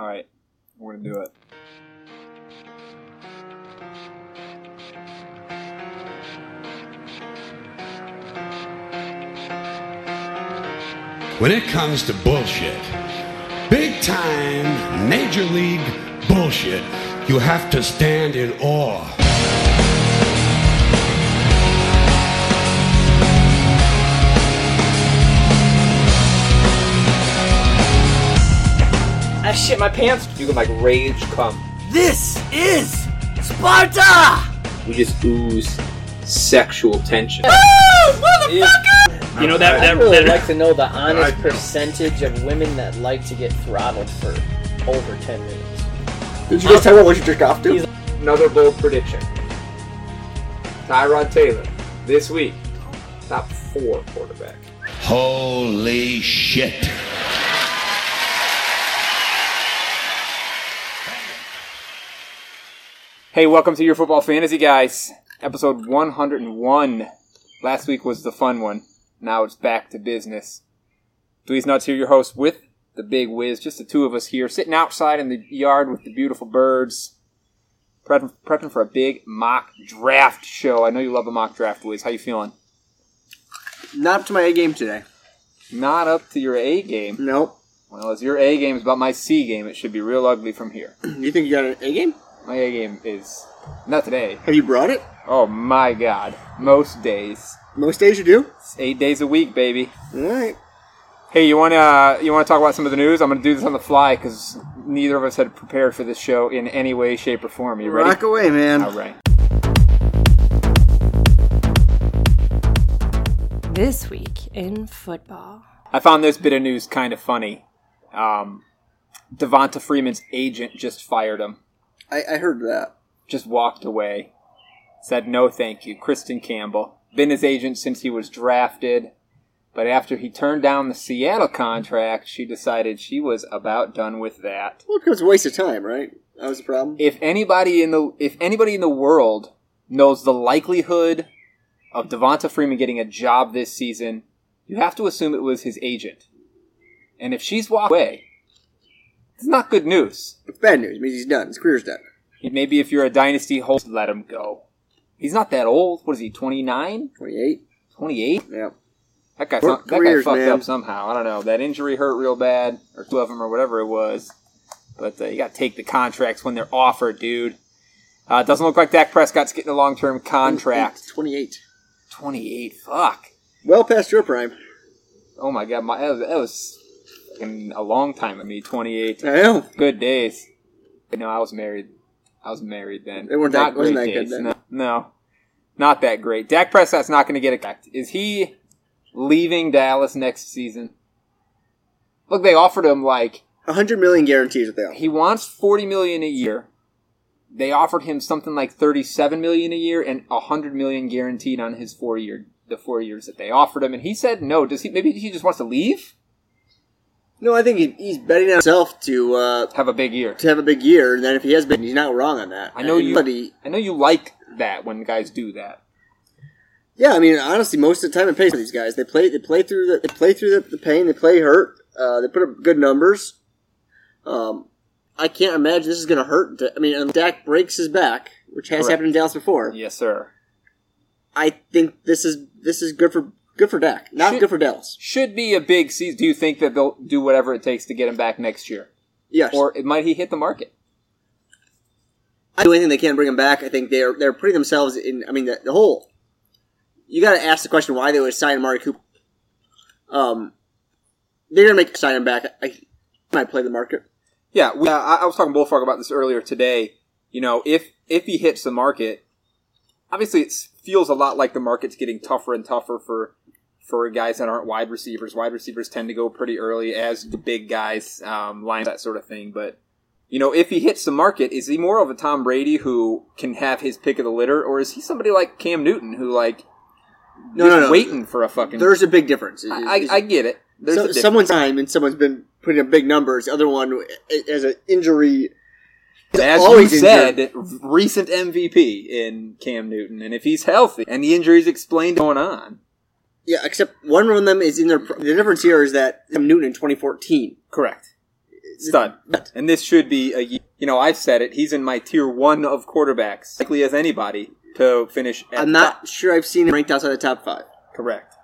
All right, we're gonna do it. When it comes to bullshit, big time, major league bullshit, you have to stand in awe. I shit my pants. You can like rage come. This is Sparta! We just ooze sexual tension. You know that I'd really that like to know the honest I- percentage of women that like to get throttled for over 10 minutes. Did you guys talk about what you jerked off to? He's- Another bold prediction. Tyrod Taylor this week, top four quarterback. Holy shit. Hey, welcome to your football fantasy guys. Episode 101. Last week was the fun one. Now it's back to business. Dweez Nuts here, your host with the big whiz. Just the two of us here, sitting outside in the yard with the beautiful birds. Prepping, prepping for a big mock draft show. I know you love a mock draft, Wiz. How you feeling? Not up to my A game today. Not up to your A game. Nope. Well, as your A game is about my C game, it should be real ugly from here. You think you got an A game? My A game is not today. Have you brought it? Oh my god. Most days. Most days you do. It's eight days a week, baby. All right. Hey, you want to uh, you want to talk about some of the news? I'm going to do this on the fly because neither of us had prepared for this show in any way, shape, or form. You ready? Rock away, man. All right. This week in football. I found this bit of news kind of funny. Um, Devonta Freeman's agent just fired him. I, I heard that. Just walked away. Said no, thank you. Kristen Campbell been his agent since he was drafted, but after he turned down the Seattle contract, she decided she was about done with that. Well, it becomes a waste of time, right? That was the problem. if anybody in the if anybody in the world knows the likelihood of Devonta Freeman getting a job this season, you have to assume it was his agent. And if she's walked away, it's not good news. It's bad news. It means he's done. His career's done. Maybe if you're a dynasty host, let him go. He's not that old. What is he? 29? 28. 28? Yeah. That guy, that guy fucked man. up somehow. I don't know. That injury hurt real bad, or two of them, or whatever it was. But uh, you got to take the contracts when they're offered, dude. Uh, it doesn't look like Dak Prescott's getting a long term contract. 28. 28. Fuck. Well past your prime. Oh my god, my, that was, that was fucking a long time of me. 28. I know. Good days. No, I was married. I was married then. They weren't that- not wasn't great that good days. then. No, no, not that great. Dak Prescott's not going to get it. Is he leaving Dallas next season? Look, they offered him like 100 million guarantees they he wants forty million a year. They offered him something like thirty-seven million a year and hundred million guaranteed on his four year the four years that they offered him, and he said no. Does he? Maybe he just wants to leave, No, I think he, he's betting on himself to uh, have a big year. to have a big year, and then if he has been, he's not wrong on that. I know you- But he, I know you like that when guys do that. yeah, I mean, honestly, most of the time it pays for these guys. They play, they play through the, they play through the, the pain. They play hurt. Uh, they put up good numbers. Um, I can't imagine this is going to hurt. I mean, and Dak breaks his back, which has Correct. happened in Dallas before. Yes, sir. I think this is this is good for good for Dak, not Should- good for Dallas. Should be a big season. Do you think that they'll do whatever it takes to get him back next year, Yes, or might he hit the market? I do anything they can bring him back. I think they're they're putting themselves in. I mean, the, the whole. You got to ask the question why they would sign Amari Cooper. Um, they're gonna make sign him back. I might play the market. Yeah, we, uh, I I was talking Bullfrog about this earlier today. You know, if if he hits the market, obviously it feels a lot like the market's getting tougher and tougher for for guys that aren't wide receivers. Wide receivers tend to go pretty early, as the big guys, um, line that sort of thing. But you know, if he hits the market, is he more of a Tom Brady who can have his pick of the litter, or is he somebody like Cam Newton who like No, no, no. waiting for a fucking? There's a big difference. I, I, I get it. There's So- a someone's time and someone's been putting up big numbers. The other one has an injury. As you always said, injured. recent MVP in Cam Newton, and if he's healthy and the injuries explained going on, Yeah, except one of them is in their. The difference here is that Cam Newton in 2014. correct. stud. And this should be a ye- you know I've said it. He's in my tier one of quarterbacks, likely as anybody to finish. At I'm not top. sure I've seen him ranked outside the top five. correct.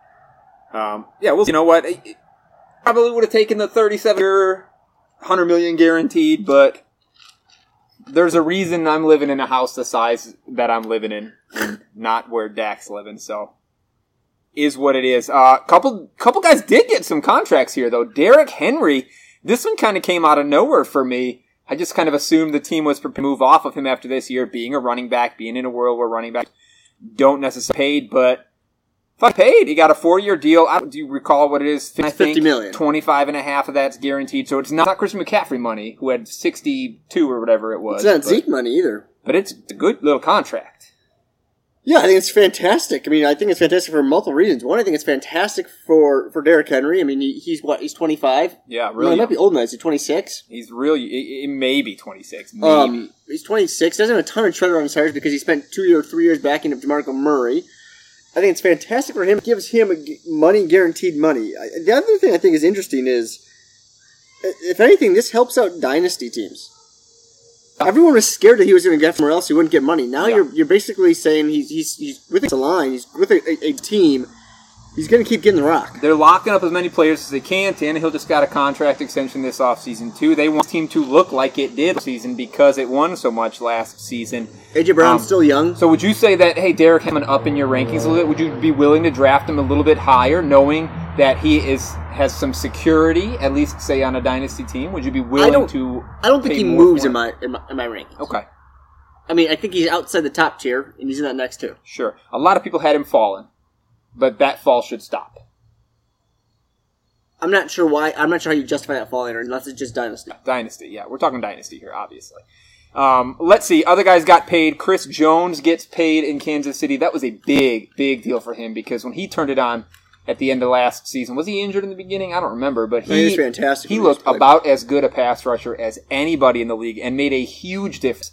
Um, yeah, well, you know what? It- it probably would have taken the 37 year, 100 million guaranteed, but there's a reason I'm living in a house the size that I'm living in, and not where Dak's living. So, is what it is. Uh, couple couple guys did get some contracts here though. Derrick Henry, this one kind of came out of nowhere for me. I just kind of assumed the team was prepared to move off of him after this year, being a running back, being in a world where running backs don't necessarily paid, but fuck paid. He got a four year deal. I, do you recall what it is? I think 50 million. 25 and a half of that's guaranteed. So it's not, not Christian McCaffrey money, who had 62 or whatever it was. It's not but, Zeke money either. but it's a good little contract. Yeah, I think it's fantastic. I mean, I think it's fantastic for multiple reasons. One, I think it's fantastic for for Derrick Henry. I mean, he, he's what? He's 25. Yeah, No, really. he might be old now. Is he 26? He's really, it, it may be 26. Maybe. Um, he's 26. Doesn't have a ton of treasure on his tires because he spent two or three years backing up DeMarco Murray. I think it's fantastic for him. It gives him money, guaranteed money. I, the other thing I think is interesting is, if anything, this helps out dynasty teams. Everyone was scared that he was going to get somewhere else. He wouldn't get money. Now Yeah. you're you're basically saying he's he's he's with a line. He's with a, a, a team. He's going to keep getting the rock. They're locking up as many players as they can. Tannehill just got a contract extension this offseason, too. They want the team to look like it did season because it won so much last season. AJ Brown's Um, still young. So would you say that, hey, Derek Hammond up in your rankings a little bit? Would you be willing to draft him a little bit higher, knowing that he is has some security, at least say on a dynasty team? Would you be willing don't- to? I don't think he moves in my, in my in my rankings. Okay, I mean, I think he's outside the top tier, and he's in that next tier. sure. A lot of people had him falling, but that fall should stop. I'm not sure why. I'm not sure how you justify that falling, unless it's just dynasty. Dynasty, yeah, we're talking dynasty here, obviously. Um, let's see. Other guys got paid. Chris Jones gets paid in Kansas City. That was a big, big deal for him because when he turned it on at the end of last season, was he injured in the beginning? I don't remember, but he he was fantastic He when he was looked about as good a pass rusher as anybody in the league and made a huge difference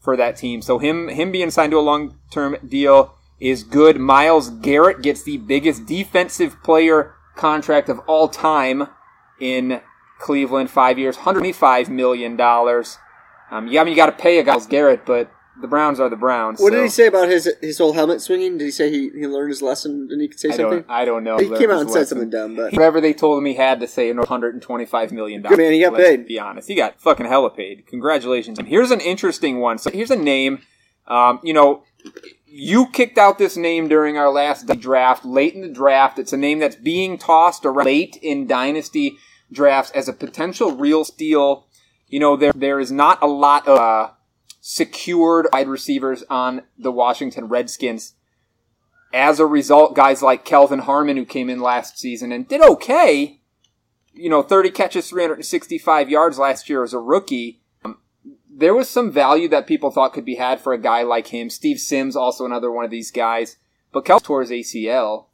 for that team. So him, him being signed to a long term deal is good. Myles Garrett gets the biggest defensive player contract of all time in Cleveland, five years, $125 million. Um, yeah, I mean, you got to pay a guy, Myles Garrett, but the Browns are the Browns. What so did he say about his his whole helmet swinging? Did he say he, he learned his lesson and he could say I something? don't, I don't know. he came out and said something dumb, but Whatever they told him he had to say, another $125 million. Man, he got paid. be honest. He got fucking hella paid. Congratulations. And here's an interesting one. So here's a name. Um, you know, you kicked out this name during our last draft, late in the draft. It's a name that's being tossed around late in dynasty drafts as a potential real steal. You know, there there is not a lot of uh, secured wide receivers on the Washington Redskins. As a result, guys like Kelvin Harmon, who came in last season and did okay, you know, 30 catches, 365 yards last year as a rookie. Um, there was some value that people thought could be had for a guy like him. Steve Sims, also another one of these guys. But Kelvin tore his ACL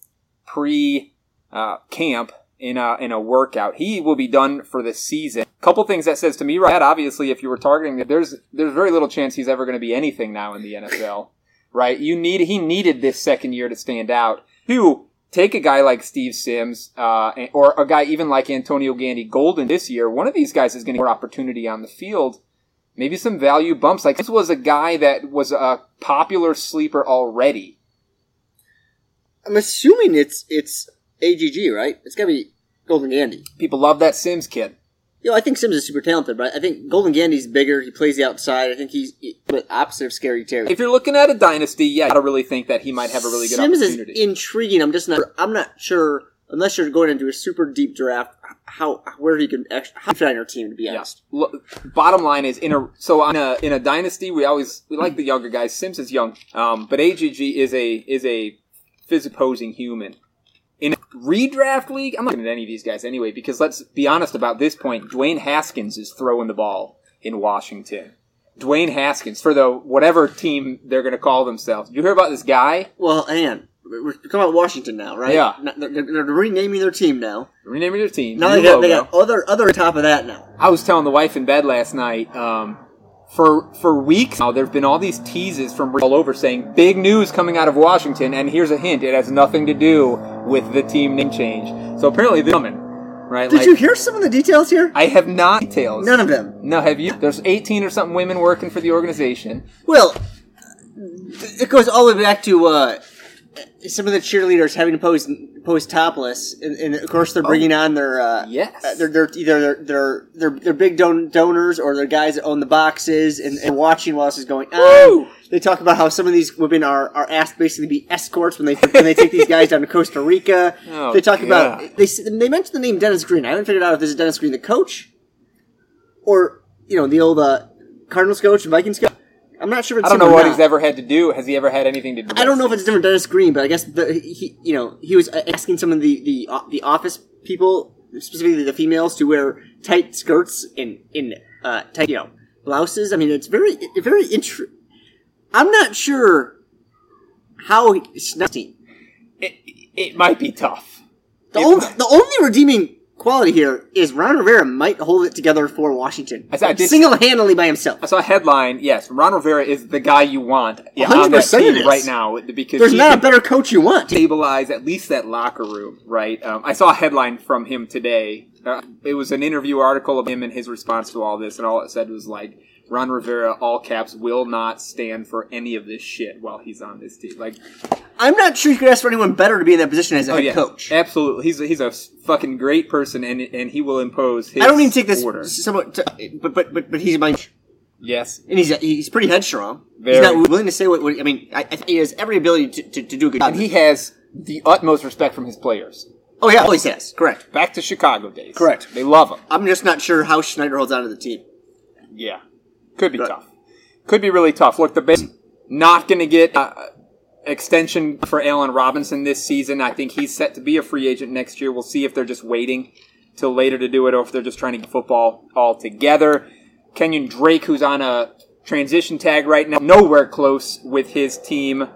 pre uh, camp in a, in a workout. He will be done for the season. Couple things that says to me, right? Obviously, if you were targeting, there's there's very little chance he's ever going to be anything now in the NFL, right? You need he needed this second year to stand out. Two, take a guy like Steve Sims, uh, or a guy even like Antonio Gandy Golden this year. One of these guys is going to get more opportunity on the field. Maybe some value bumps. Like this was a guy that was a popular sleeper already. I'm assuming it's it's AGG, right? It's gotta be Golden Gandy. People love that Sims kid. You know, I think Sims is super talented, but I think Golden Gandy's bigger. He plays the outside. I think he's the opposite of Scary Terry. If you're looking at a dynasty, yeah, I gotta really think that he might have a really good Sims opportunity. is intriguing. I'm just not. I'm not sure unless you're going into a super deep draft. How where he can actually how fit on your team? To be Yeah. honest, Lo- Bottom line is in a so on a in a dynasty we always we like the younger guys. Sims is young, um, but AGG is a is a physicposing human. Redraft league, I'm not looking at any of these guys anyway because let's be honest about this point. Dwayne Haskins is throwing the ball in Washington. Dwayne Haskins for the whatever team they're going to call themselves. You hear about this guy? well, and we're talking about Washington now, right? Yeah. They're, they're renaming their team now. Renaming their team. Now they got, they got other other on top of that now. I was telling the wife in bed last night. Um, for for weeks now, there've been all these teases from all over saying big news coming out of Washington, and here's a hint: it has nothing to do with the team name change. So apparently, they're coming, right? Did like, you hear some of the details here? I have not details. None of them. No, have you? There's 18 or something women working for the organization. Well, it goes all the way back to uh, some of the cheerleaders having to pose pose topless, and, and of course they're bringing on their uh, Oh. Yes. uh, they're, they're either they're they're they're, big don- donors or they're guys that own the boxes and, and watching while this is going on. They talk about how some of these women are, are asked basically to be escorts when they when they take these guys down to Costa Rica. Oh, they talk about they they mentioned the name Dennis Green. I haven't figured out if this is Dennis Green the coach or you know the old uh, Cardinals coach and Vikings coach. I'm not sure. If it's I don't know what he's ever had to do. Has he ever had anything to do? I don't know if it's different Dennis Green, but I guess the, he, you know, he was asking some of the the uh, the office people, specifically the females, to wear tight skirts and in uh, tight, you know, blouses. I mean, it's very very interesting. I'm not sure how snutty. It, it might be tough. The only the only redeeming quality here is Ron Rivera might hold it together for Washington, I I did- single handedly by himself. I saw a headline. Yes, Ron Rivera is the guy you want yeah, on that 100% it team right now because There's not a better coach you want. To stabilize at least that locker room, right? Um, I saw a headline from him today. Uh, it was an interview article of him and his response to all this, and all it said was like, "Ron Rivera, all caps, will not stand for any of this shit while he's on this team." Like, I'm not sure you could ask for anyone better to be in that position as a oh head yeah, coach. absolutely. He's a, he's a fuking great person, and and he will impose his. I don't even take this order. somewhat, to, but but but but he's my Yes, and he's he's pretty headstrong. Very. He's not willing to say what, what I mean. I, I he has every ability to, to, to do a good job. and he has the utmost respect from his players. oh yeah, always has. Correct. Back to Chicago days. Correct. They love him. I'm just not sure how Snyder holds on to the team. Yeah, could be Right. tough. Could be really tough. Look, the Bears not going to get uh, extension for Allen Robinson this season. I think he's set to be a free agent next year. We'll see if they're just waiting till later to do it, or if they're just trying to get football all together. Kenyan Drake, who's on a transition tag right now, nowhere close with his team.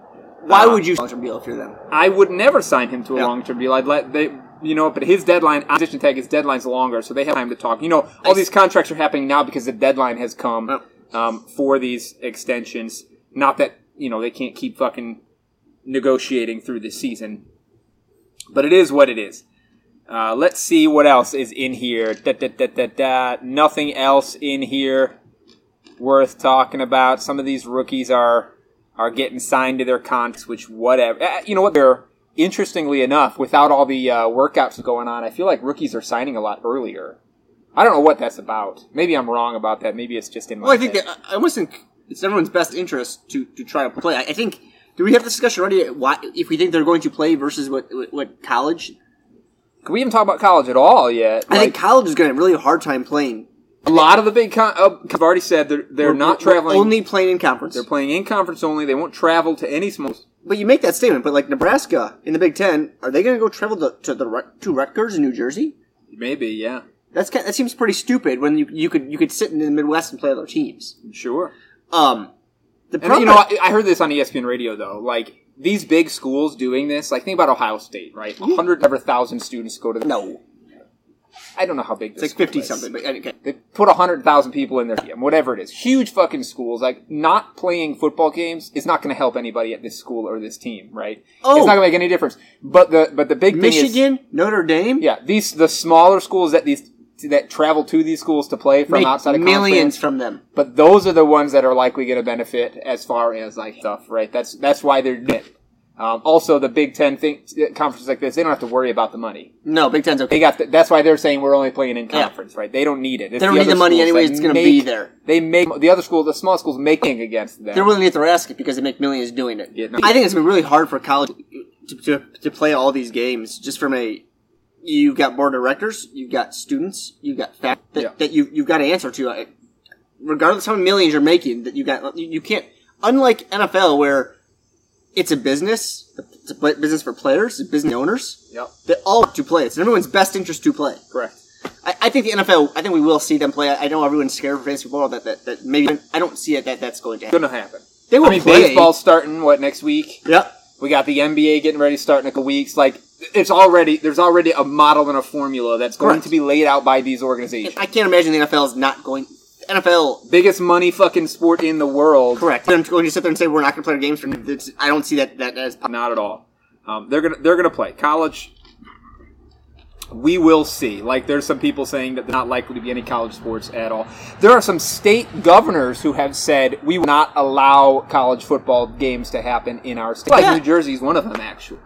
Why Uh, would you long-term deal if you're them? I would never sign him to a Yeah. long term deal. I'd let they, you know, but his deadline, position tag, his deadline's longer, so they have time to talk. You know, all these contracts are happening now because the deadline has come um, for these extensions. Not that you know they can't keep fucking negotiating through the season, but it is what it is. Uh, let's see what else is in here. Da, da, da, da, da. Nothing else in here worth talking about. Some of these rookies are are getting signed to their contracts, which whatever. Uh, you know what? They're interestingly enough, without all the uh, workouts going on, I feel like rookies are signing a lot earlier. I don't know what that's about. Maybe I'm wrong about that. Maybe it's just in my. Well, I think head. that I almost think it's everyone's best interest to, to try to play. I, I think. Do we have this discussion already? Why, if we think they're going to play versus what what, what college? Can we even talk about college at all yet? I think college is going to have a really hard time playing. a lot of the big. Con- uh, I've already said they're they're We're- not we're traveling. only playing in conference. they're playing in conference only. They won't travel to any small. But you make that statement. But like Nebraska in the Big Ten, are they going to go travel to, to the to Rutgers in New Jersey? Maybe, yeah, That's kind that seems pretty stupid. When you you could you could sit in the Midwest and play other teams. sure. Um, the And problem, you know, I, I heard this on ESPN Radio though. Like these big schools doing this, like think about Ohio State, right? A hundred ever thousand students go to. The, no, I don't know how big. This it's like fifty is. something. But okay. They put a hundred thousand people in their whatever it is. Huge fucking schools. Like not playing football games is not going to help anybody at this school or this team, right? Oh. it's not oh. going to make any difference. But the but the big thing is, Michigan, Notre Dame, yeah, these the smaller schools that these that travel to these schools to play from make outside of millions from them. But those are the ones that are likely going to benefit as far as like stuff, right? That's that's why they're doing it. Um, also, the Big Ten thing, conferences like this, they don't have to worry about the money. No, Big Ten's okay. They got the, that's why they're saying we're only playing in Yeah. conference, right? They don't need it. It's They don't need the money anyway, it's gonna be there. They make the other schools, the small schools, making against them. They're willing to get their ass kicked because they make millions doing it. Yeah, no. I think it's been really hard for college to, to, to play all these games just from a. You've got board of directors, you've got students, you've got fact that, Yeah. that you you've got to answer to. Regardless how many millions you're making, that you got you, you can't. Unlike NFL, where it's a business, it's a business for players, business owners. Yep. They all want to play. It's in everyone's best interest to play. Correct. I, I think the NFL. I think we will see them play. I, I know everyone's scared for fantasy football. That, that that maybe I don't see it that that's going to happen. Gonna happen. They will I mean, play. baseball's starting what next week? Yep. We got the NBA getting ready to start in a couple weeks. Like it's already there's already a model and a formula that's going Correct. to be laid out by these organizations. I can't imagine the NFL is not going. NFL. Biggest money fucking sport in the world. Correct. They're going to sit there and say we're not going to play our games. For, I don't see that that as. Not at all. Um, they're gonna they're gonna play college. We will see. Like, there's some people saying that there's not likely to be any college sports at all. There are some state governors who have said we will not allow college football games to happen in our state. Like, Yeah. New Jersey is one of them, actually.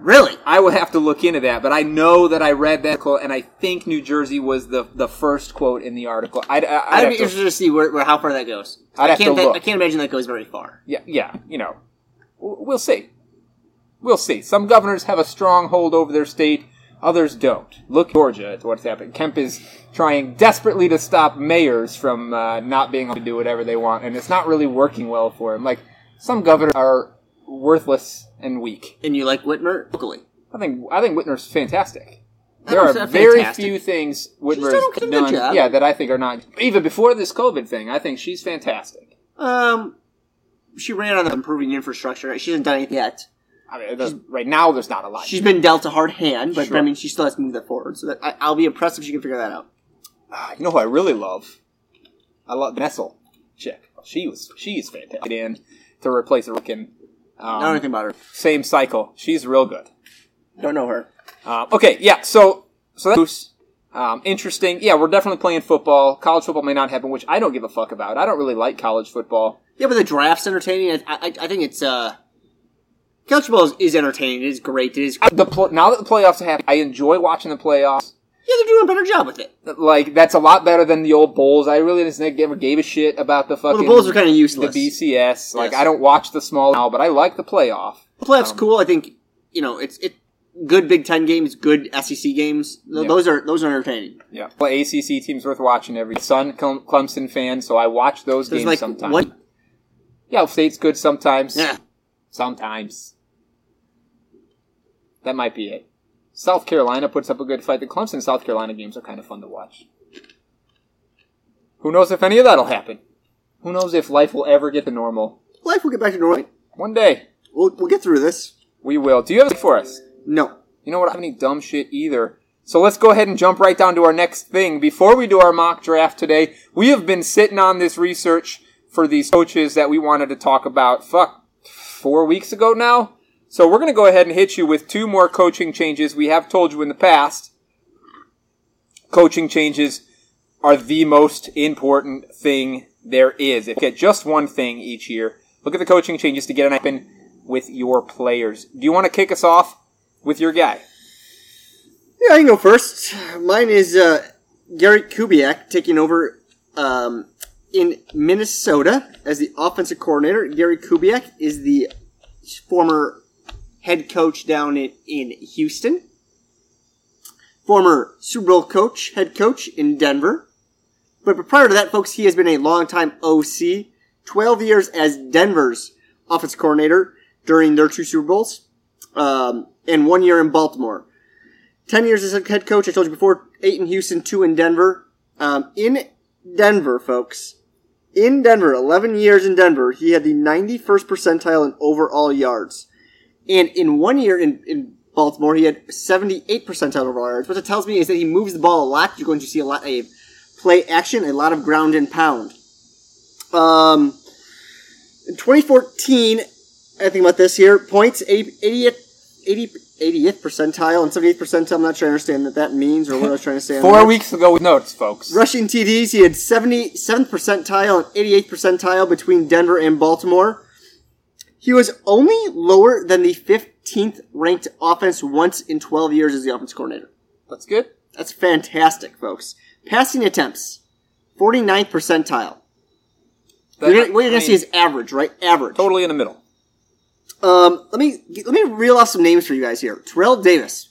Really? I would have to look into that, but I know that I read that quote, and I think New Jersey was the, the first quote in the article. I'd, I- I'd, I'd be to- interested to see where, where how far that goes. I'd I can't. thi- look. I can't imagine that goes very far. yeah, yeah, you know, we'll see. We'll see. Some governors have a strong hold over their state, others don't. Look, Georgia, at what's happening. Kemp is trying desperately to stop mayors from uh, not being able to do whatever they want, and it's not really working well for him. Like some governors are worthless and weak. And you like Whitmer locally? I think I think Whitmer's fantastic. I There are very fantastic. few things She's Whitmer done done, yeah, that I think are not. Even before this COVID thing, I think she's fantastic. Um, she ran on improving infrastructure. She hasn't done anything yet. I mean, there's- right now there's not a lot. She's been dealt a hard hand, but Sure. I mean, she still has to move that forward. So that, I, I'll be impressed if she can figure that out. Ah, you know who I really love? I love Nessel chick. She was she's fantastic. And to replace Ricken, I don't know um, anything about her. same cycle. She's real good. Don't know her. Um, okay, yeah. So so that's um, interesting. Yeah, we're definitely playing football. College football may not happen, which I don't give a fuck about. I don't really like college football. Yeah, but the draft's entertaining. I, I, I think it's uh, college football is, is entertaining. It is great. It is. The pl- now that the playoffs have, I enjoy watching the playoffs. Yeah, they're doing a better job with it. Like that's a lot better than the old Bulls. I really just never gave a shit about the fucking. Well, the Bulls are kind of useless. the. BCS. Like Yes. I don't watch the small now, but I like the playoff. The playoffs um, cool. I think you know it's it good Big Ten games, good SEC games. Th- Yeah. Those are those are entertaining. Yeah, well, ACC teams worth watching. Every son Cle- Clemson fan, so I watch those There's games like sometimes. what? Yeah, State's good sometimes. Yeah, sometimes. That might be it. South Carolina puts up a good fight. The Clemson South Carolina games are kind of fun to watch. Who knows if any of that'll happen? Who knows if life will ever get to normal? life will get back to normal. One day We'll we'll get through this. we will. Do you have anything for us? No, You know what? I don't have any dumb shit either. So let's go ahead and jump right down to our next thing. Before we do our mock draft today, we have been sitting on this research for these coaches that we wanted to talk about. Fuck, four weeks ago now. So we're going to go ahead and hit you with two more coaching changes. We have told you in the past, coaching changes are the most important thing there is. If you get just one thing each year, look at the coaching changes to get an open with your players. Do you want to kick us off with your guy? Yeah, I can go first. Mine is uh, Gary Kubiak taking over um, in Minnesota as the offensive coordinator. Gary Kubiak is the former head coach down in, in Houston, former Super Bowl coach, head coach in Denver. But prior to that, folks, he has been a longtime OC, 12 years as Denver's offensive coordinator during their two Super Bowls, um, and one year in Baltimore. 10 years as head coach. I told you before, 8 in Houston, 2 in Denver. Um, in Denver, folks, in Denver, 11 years in Denver, he had the 91st percentile in overall yards. And in one year in, in Baltimore, he had 78 percentile overall yards. What that tells me is that he moves the ball a lot. You're going to see a lot of play action, a lot of ground and pound. Um, in 2014, I think about this here, points, 80, 80th, 80, 80th percentile and 78th percentile. I'm not sure I understand what that means or what I was trying to say. Four weeks ago with notes, folks. Rushing TDs, he had 77th percentile and 88th percentile between Denver and Baltimore. He was only lower than the 15th ranked offense once in 12 years as the offense coordinator. That's good. That's fantastic, folks. Passing attempts, 49th percentile. That- You're gonna, what you're going to see is average, right? Average. totally in the middle. Um, let me let me reel off some names for you guys here. Terrell Davis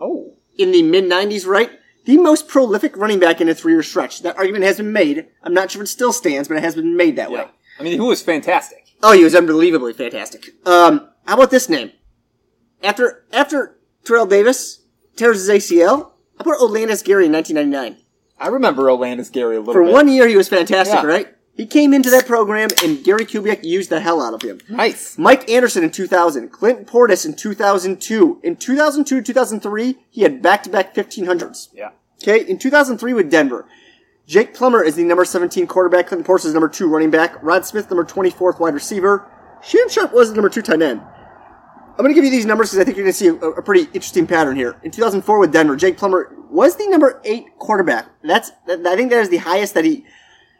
Oh, in the mid 90s, right? The most prolific running back in a three year stretch. That argument has been made. I'm not sure if it still stands, but it has been made that way. I mean, he was fantastic. Oh, he was unbelievably fantastic. Um, how about this name? After after Terrell Davis tears his ACL, how about Olandis Gary in 1999? I remember Olandis Gary a little For bit. one year, he was fantastic, Yeah. right? He came into that program, and Gary Kubiak used the hell out of him. nice. Mike Anderson in 2000, Clinton Portis in 2002. In 2002 2003, he had back-to-back 1500s. Yeah. Okay, in 2003 with Denver, Jake Plummer is the number 17 quarterback. Clinton Portis is number two running back. Rod Smith, number 24th wide receiver. Shannon Sharpe was the number two tight end. I'm going to give you these numbers because I think you're going to see a, a pretty interesting pattern here. In 2004 with Denver, Jake Plummer was the number eight quarterback. That's that, I think that is the highest that he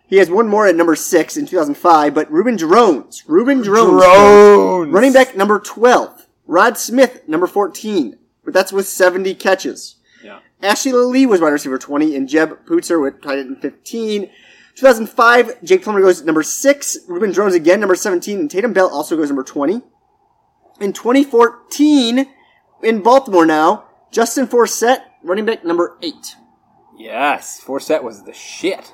he has one more at number six in 2005. But Reuben Droughns, Reuben Droughns, Droughns. running back number 12. Rod Smith, number 14. But that's with 70 catches. Ashley Lelie was wide receiver 20, and Jeb Putzier with tight end 15. 2005, Jake Plummer goes number 6. Reuben Droughns again, number 17. And Tatum Bell also goes number 20. In 2014, in Baltimore now, Justin Forsett, running back number 8. Yes, Forsett was the shit.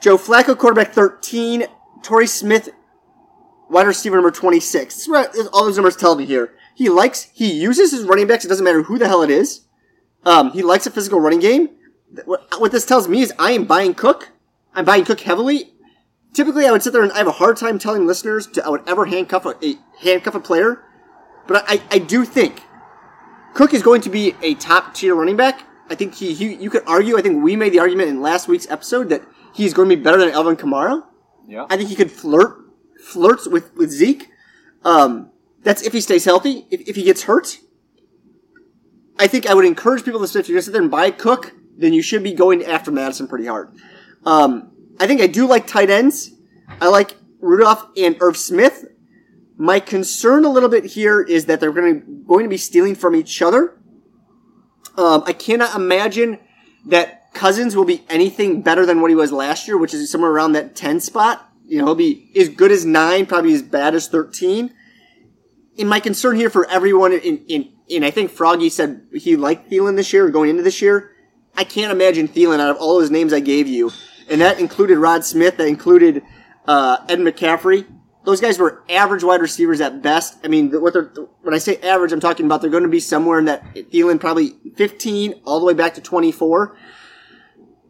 Joe Flacco, quarterback 13. Torrey Smith, wide receiver number 26. This is what all those numbers tell me here. He likes, he uses his running backs. It doesn't matter who the hell it is. Um, he likes a physical running game. What, what this tells me is I am buying Cook. I'm buying Cook heavily. Typically, I would sit there and I have a hard time telling listeners to I would ever handcuff a, a handcuff a player, but I, I do think Cook is going to be a top tier running back. I think he, he you could argue. I think we made the argument in last week's episode that he's going to be better than Alvin Kamara. Yeah. I think he could flirt flirts with with Zeke. Um, that's if he stays healthy. If, if he gets hurt, I think I would encourage people to say if you're going to sit there and buy Cook, then you should be going after Mattison pretty hard. Um, I think I do like tight ends. I like Rudolph and Irv Smith. My concern a little bit here is that they're going to going to be stealing from each other. Um, I cannot imagine that Cousins will be anything better than what he was last year, which is somewhere around that 10 spot. You know, he'll be as good as 9, probably as bad as 13. And my concern here for everyone, in, in, in I think Froggy said he liked Thielen this year, going into this year. I can't imagine Thielen out of all those names I gave you. And that included Rod Smith, that included uh, Ed McCaffrey. Those guys were average wide receivers at best. I mean, what they're, when I say average, I'm talking about they're going to be somewhere in that Thielen probably 15 all the way back to 24.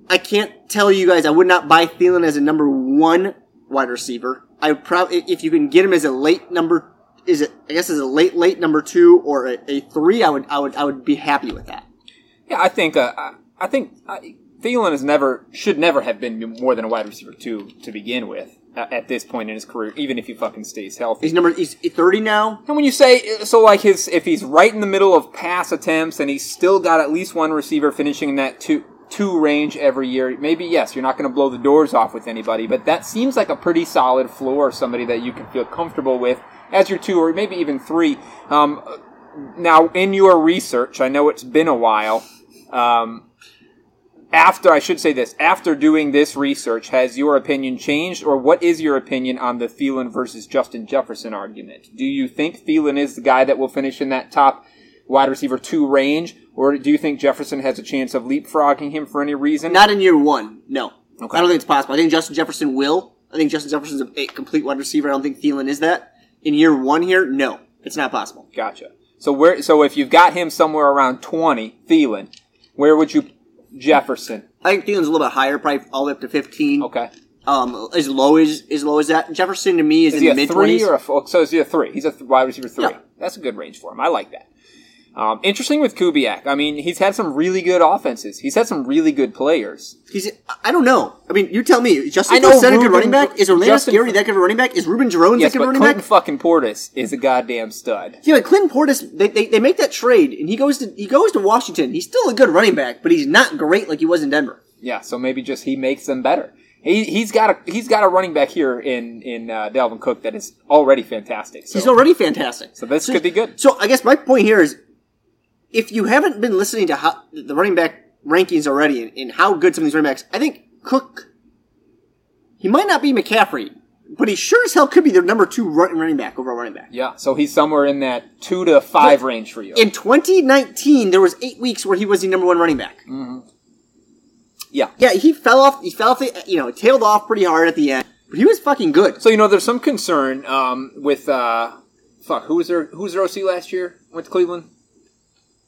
I can't tell you guys I would not buy Thielen as a number one wide receiver. I probably if you can get him as a late number is it I guess is a late late number two or a, a three I would I would I would be happy with that. Yeah, I think uh, I- I think uh, Thielen is never should never have been more than a wide receiver two to begin with at, at this point in his career, even if he fucking stays healthy. He's number he's 30 now. And when you say so, like his if he's right in the middle of pass attempts and he's still got at least one receiver finishing in that two two range every year, maybe yes, you're not going to blow the doors off with anybody, but that seems like a pretty solid floor, somebody that you can feel comfortable with as your two or maybe even three. Um, now, in your research, I know it's been a while. Um, after I should say this, after doing this research, has your opinion changed, or what is your opinion on the Thielen versus Justin Jefferson argument? Do you think Thielen is the guy that will finish in that top wide receiver two range, or do you think Jefferson has a chance of leapfrogging him for any reason? Not in year one. No. Okay. I don't think it's possible. I think Justin Jefferson will. I think Justin Jefferson's a, a complete wide receiver. I don't think Thielen is that. In year one here, no. It's not possible. Gotcha. So where? So if you've got him somewhere around twenty, Thielen, where would you Jefferson? I think Thielen's a little bit higher, probably all the way up to 15. Okay. Um, as low as, as low as that. Jefferson to me is, Is in he the a mid three or a four? So is he a three? He's a th- wide receiver three. Yeah. That's a good range for him. I like that. Um, interesting with Kubiak. I mean, he's had some really good offenses. He's had some really good players. He's, I don't know. I mean, you tell me. Justin I know a good running back? Is Orlando Justin- Scary that good of a running back? Is Ruben Jones Yes, that good of a but running Clinton back? fucking Portis is a goddamn stud. Yeah, but Clinton Portis, they, they, they make that trade, and he goes to he goes to Washington. He's still a good running back, but he's not great like he was in Denver. Yeah, so maybe just he makes them better. He he's got a he's got a running back here in in uh, Dalvin Cook that is already fantastic. So He's already fantastic. So this could be good. So I guess my point here is, if you haven't been listening to how, the running back rankings already and, and how good some of these running backs, I think Cook, he might not be McCaffrey, but he sure as hell could be the number two run, running back overall running back. yeah, so he's somewhere in that two to five range for you. In 2019, there was eight weeks where he was the number one running back. yeah. Yeah, he fell off. He fell off. The, you know, tailed off pretty hard at the end, but he was fucking good. So you know, there's some concern um, with uh, fuck who was their who was their OC last year? Went to Cleveland.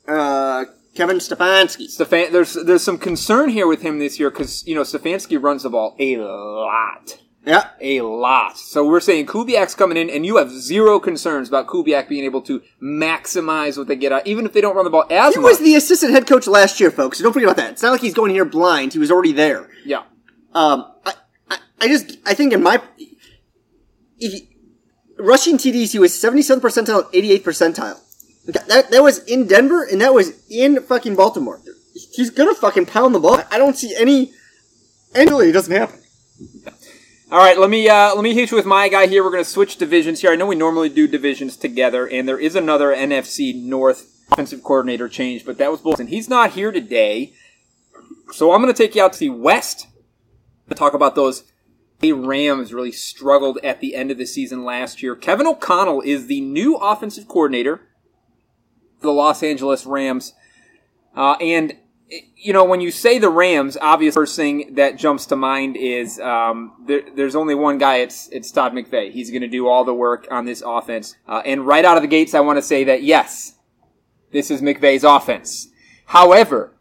Uh, Kevin Stefanski. Stefan, there's there's some concern here with him this year because you know Stefanski runs the ball a lot, Yeah, a lot. So we're saying Kubiak's coming in, and you have zero concerns about Kubiak being able to maximize what they get out, even if they don't run the ball as he much. was the assistant head coach last year, folks. So don't forget about that. It's not like he's going here blind. He was already there. yeah, Um, I, I, I just, I think in my, if you, rushing TDs, he was 77th percentile, 88th percentile. That that was in Denver, and that was in fucking Baltimore. He's gonna fucking pound the ball. I don't see any. Any it doesn't happen. All right, let me uh, let me hit you with my guy here. We're to switch divisions here. I know we normally do divisions together, and there is another NFC North offensive coordinator change, but that was Bulls, and he's not here today. So I'm to take you out to the West to talk about those. The Rams really struggled at the end of the season last year. Kevin O'Connell is the new offensive coordinator the Los Angeles Rams, uh, and you know, when you say the Rams, obvious first thing that jumps to mind is um, there, there's only one guy. It's it's Todd McVay. He's going to do all the work on this offense. Uh, and right out of the gates, I want to say that yes, this is McVay's offense. However,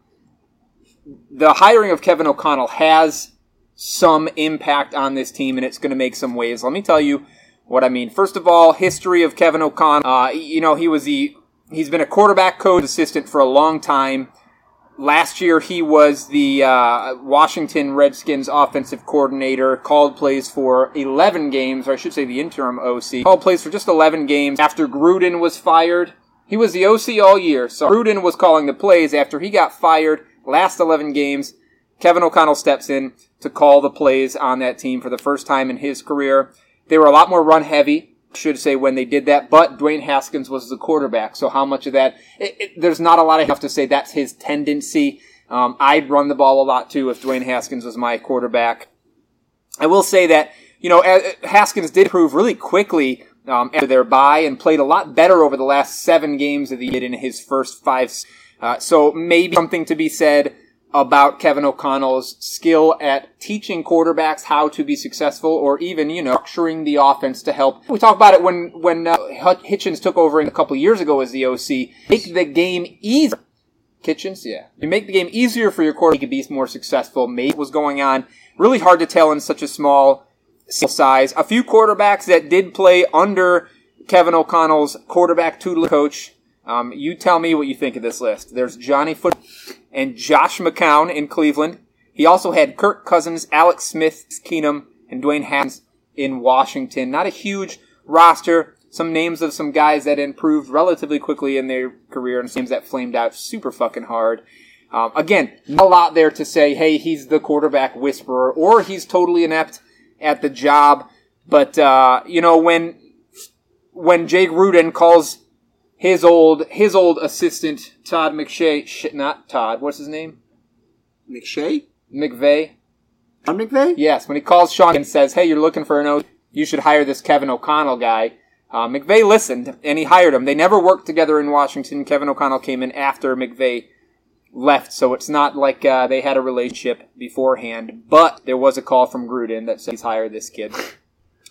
the hiring of Kevin O'Connell has some impact on this team, and it's going to make some waves. Let me tell you what I mean. First of all, history of Kevin O'Connell. Uh, you know, he was the he's been a quarterback coach assistant for a long time. Last year, he was the uh, Washington Redskins offensive coordinator, called plays for 11 games, or I should say the interim OC. Called plays for just 11 games after Gruden was fired. He was the OC all year, so Gruden was calling the plays after he got fired. Last 11 games, Kevin O'Connell steps in to call the plays on that team for the first time in his career. They were a lot more run heavy should say when they did that, but Dwayne Haskins was the quarterback. So how much of that? It, it, there's not a lot I have to say that's his tendency. Um, I'd run the ball a lot too if Dwayne Haskins was my quarterback. I will say that you know Haskins did prove really quickly um, after their bye and played a lot better over the last seven games that he did in his first five. Uh, so maybe something to be said about Kevin O'Connell's skill at teaching quarterbacks how to be successful or even, you know, structuring the offense to help. We talked about it when, when uh, Hitchens took over a couple years ago as the OC. Make the game easier. Kitchens, yeah. You make the game easier for your quarterback to be more successful. Maybe was going on. Really hard to tell in such a small size. A few quarterbacks that did play under Kevin O'Connell's quarterback tutelage coach. Um, you tell me what you think of this list. There's Johnny Foot and Josh McCown in Cleveland. He also had Kirk Cousins, Alex Smith, Keenum, and Dwayne Haskins in Washington. Not a huge roster. Some names of some guys that improved relatively quickly in their career and some names that flamed out super fucking hard. Um, again, not a lot there to say, hey, he's the quarterback whisperer or he's totally inept at the job. But, uh, you know, when, when Jay Gruden calls his old his old assistant Todd McShay, sh- not Todd. What's his name? McShay? McVay. Tom McVay? Yes, when he calls Sean and says, "Hey, you're looking for an O, you should hire this Kevin O'Connell guy." Uh, McVay listened and he hired him. They never worked together in Washington. Kevin O'Connell came in after McVay left, so it's not like uh, they had a relationship beforehand. But there was a call from Gruden that says he's hired this kid.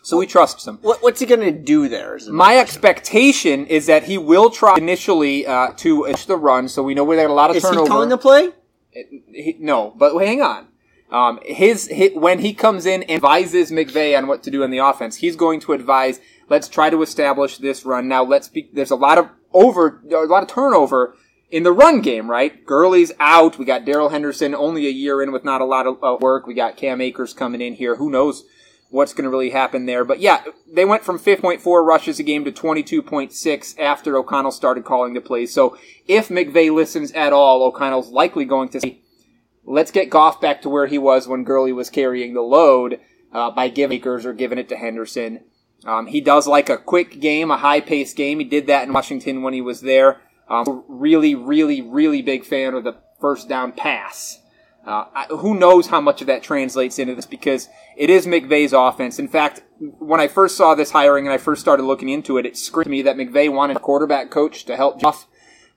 So we trust him. What, what's he going to do there? is My expectation is that he will try initially uh, to itch the run, so we know we had a lot of Is he turnover. calling the play? He- no, but hang on. Um, his, his when he comes in and advises McVay on what to do in the offense, he's going to advise. Let's try to establish this run now. Let's be. There's a lot of over, a lot of turnover in the run game, right? Gurley's out. We got Darrell Henderson only a year in with not a lot of uh, work. We got Cam Akers coming in here. Who knows what's going to really happen there? But yeah, they went from 5.4 rushes a game to 22.6 after O'Connell started calling the plays. So if McVay listens at all, O'Connell's likely going to say, let's get Goff back to where he was when Gurley was carrying the load uh, by giving Akers or giving it to Henderson. Um, he does like a quick game, a high paced game. He did that in Washington when he was there. Um, really, really, really big fan of the first down pass. Uh, I, who knows how much of that translates into this because it is McVay's offense. In fact, when I first saw this hiring and I first started looking into it, it screamed to me that McVay wanted a quarterback coach to help Jeff.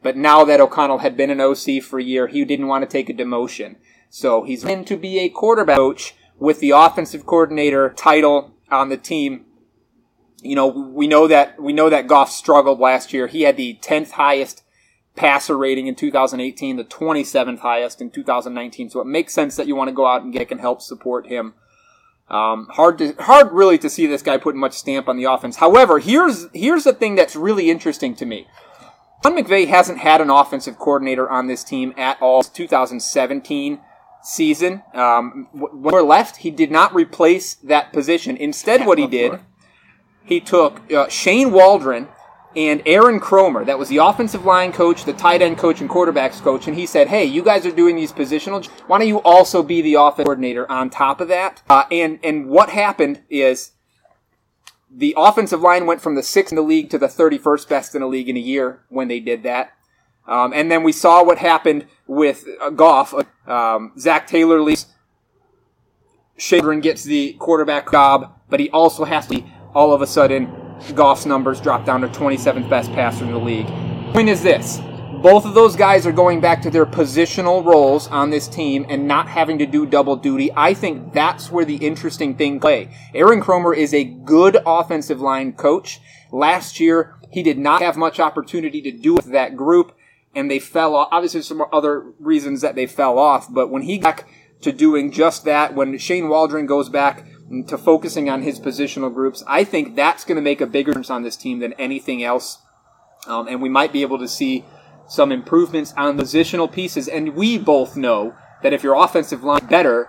But now that O'Connell had been an OC for a year, he didn't want to take a demotion. So he's in to be a quarterback coach with the offensive coordinator title on the team. You know, we know that we know that Goff struggled last year. He had the 10th highest passer rating in 2018, the 27th highest in 2019. So it makes sense that you want to go out and get and help support him. Um, hard to hard really to see this guy putting much stamp on the offense. However, here's here's the thing that's really interesting to me. Sean McVay hasn't had an offensive coordinator on this team at all since 2017 season. Um, when we're left, he did not replace that position. Instead, what he did, he took uh, Shane Waldron and Aaron Kromer, that was the offensive line coach, the tight end coach, and quarterbacks coach, and he said, "Hey, you guys are doing these positional. Why don't you also be the offense coordinator on top of that?" Uh, and and what happened is the offensive line went from the sixth in the league to the thirty-first best in the league in a year when they did that. Um, and then we saw what happened with uh, Goff. Um, Zac Taylor leaves. Shadron gets the quarterback job, but he also has to be all of a sudden Goff's numbers drop down to 27th best passer in the league. Point is this. Both of those guys are going back to their positional roles on this team and not having to do double duty. I think that's where the interesting thing play. Aaron Kromer is a good offensive line coach. Last year, he did not have much opportunity to do with that group, and they fell off. Obviously, some other reasons that they fell off, but when he got to doing just that, when Shane Waldron goes back to focusing on his positional groups, I think that's going to make a bigger difference on this team than anything else. Um, and we might be able to see some improvements on positional pieces. And we both know that if your offensive line better,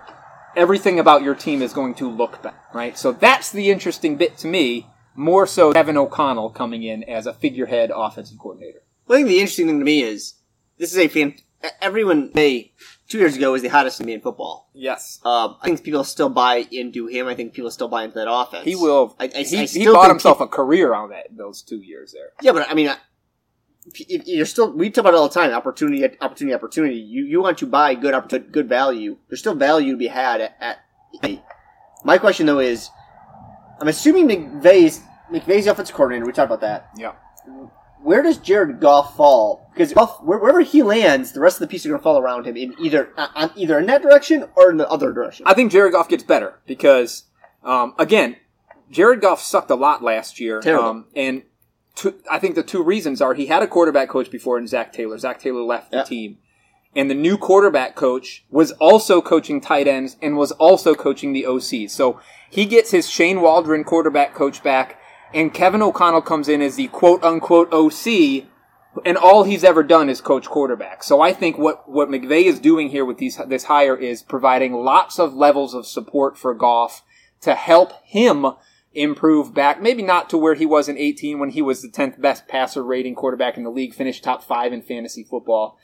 everything about your team is going to look better, right? So that's the interesting bit to me, more so Kevin O'Connell coming in as a figurehead offensive coordinator. I think the interesting thing to me is this is a fan. Everyone, they two years ago was the hottest man in football. Yes. Um, I think people still buy into him. I think people still buy into that offense. He will. I, I, he, I he bought himself a career on that those two years there. Yeah, but I mean, I- you're still we talk about it all the time. Opportunity, opportunity, opportunity. You you want to buy good opportunity, good value. There's still value to be had at. at my question though is, I'm assuming McVay's McVay's the offensive coordinator. We talked about that. Yeah. Where does Jared Goff fall? Because Goff, wherever he lands, the rest of the pieces are going to fall around him in either uh, on either in that direction or in the other direction. I think Jared Goff gets better because, um, again, Jared Goff sucked a lot last year. Terrible. Um, and two, I think the two reasons are he had a quarterback coach before in Zac Taylor. Zac Taylor left Yeah. the team. And the new quarterback coach was also coaching tight ends and was also coaching the OC. So he gets his Shane Waldron quarterback coach back, and Kevin O'Connell comes in as the quote unquote OC, and all he's ever done is coach quarterback. So I think what, what McVay is doing here with these, this hire is providing lots of levels of support for Goff to help him improve back. Maybe not to where he was in 18 when he was the 10th best passer rating quarterback in the league, finished top five in fantasy football.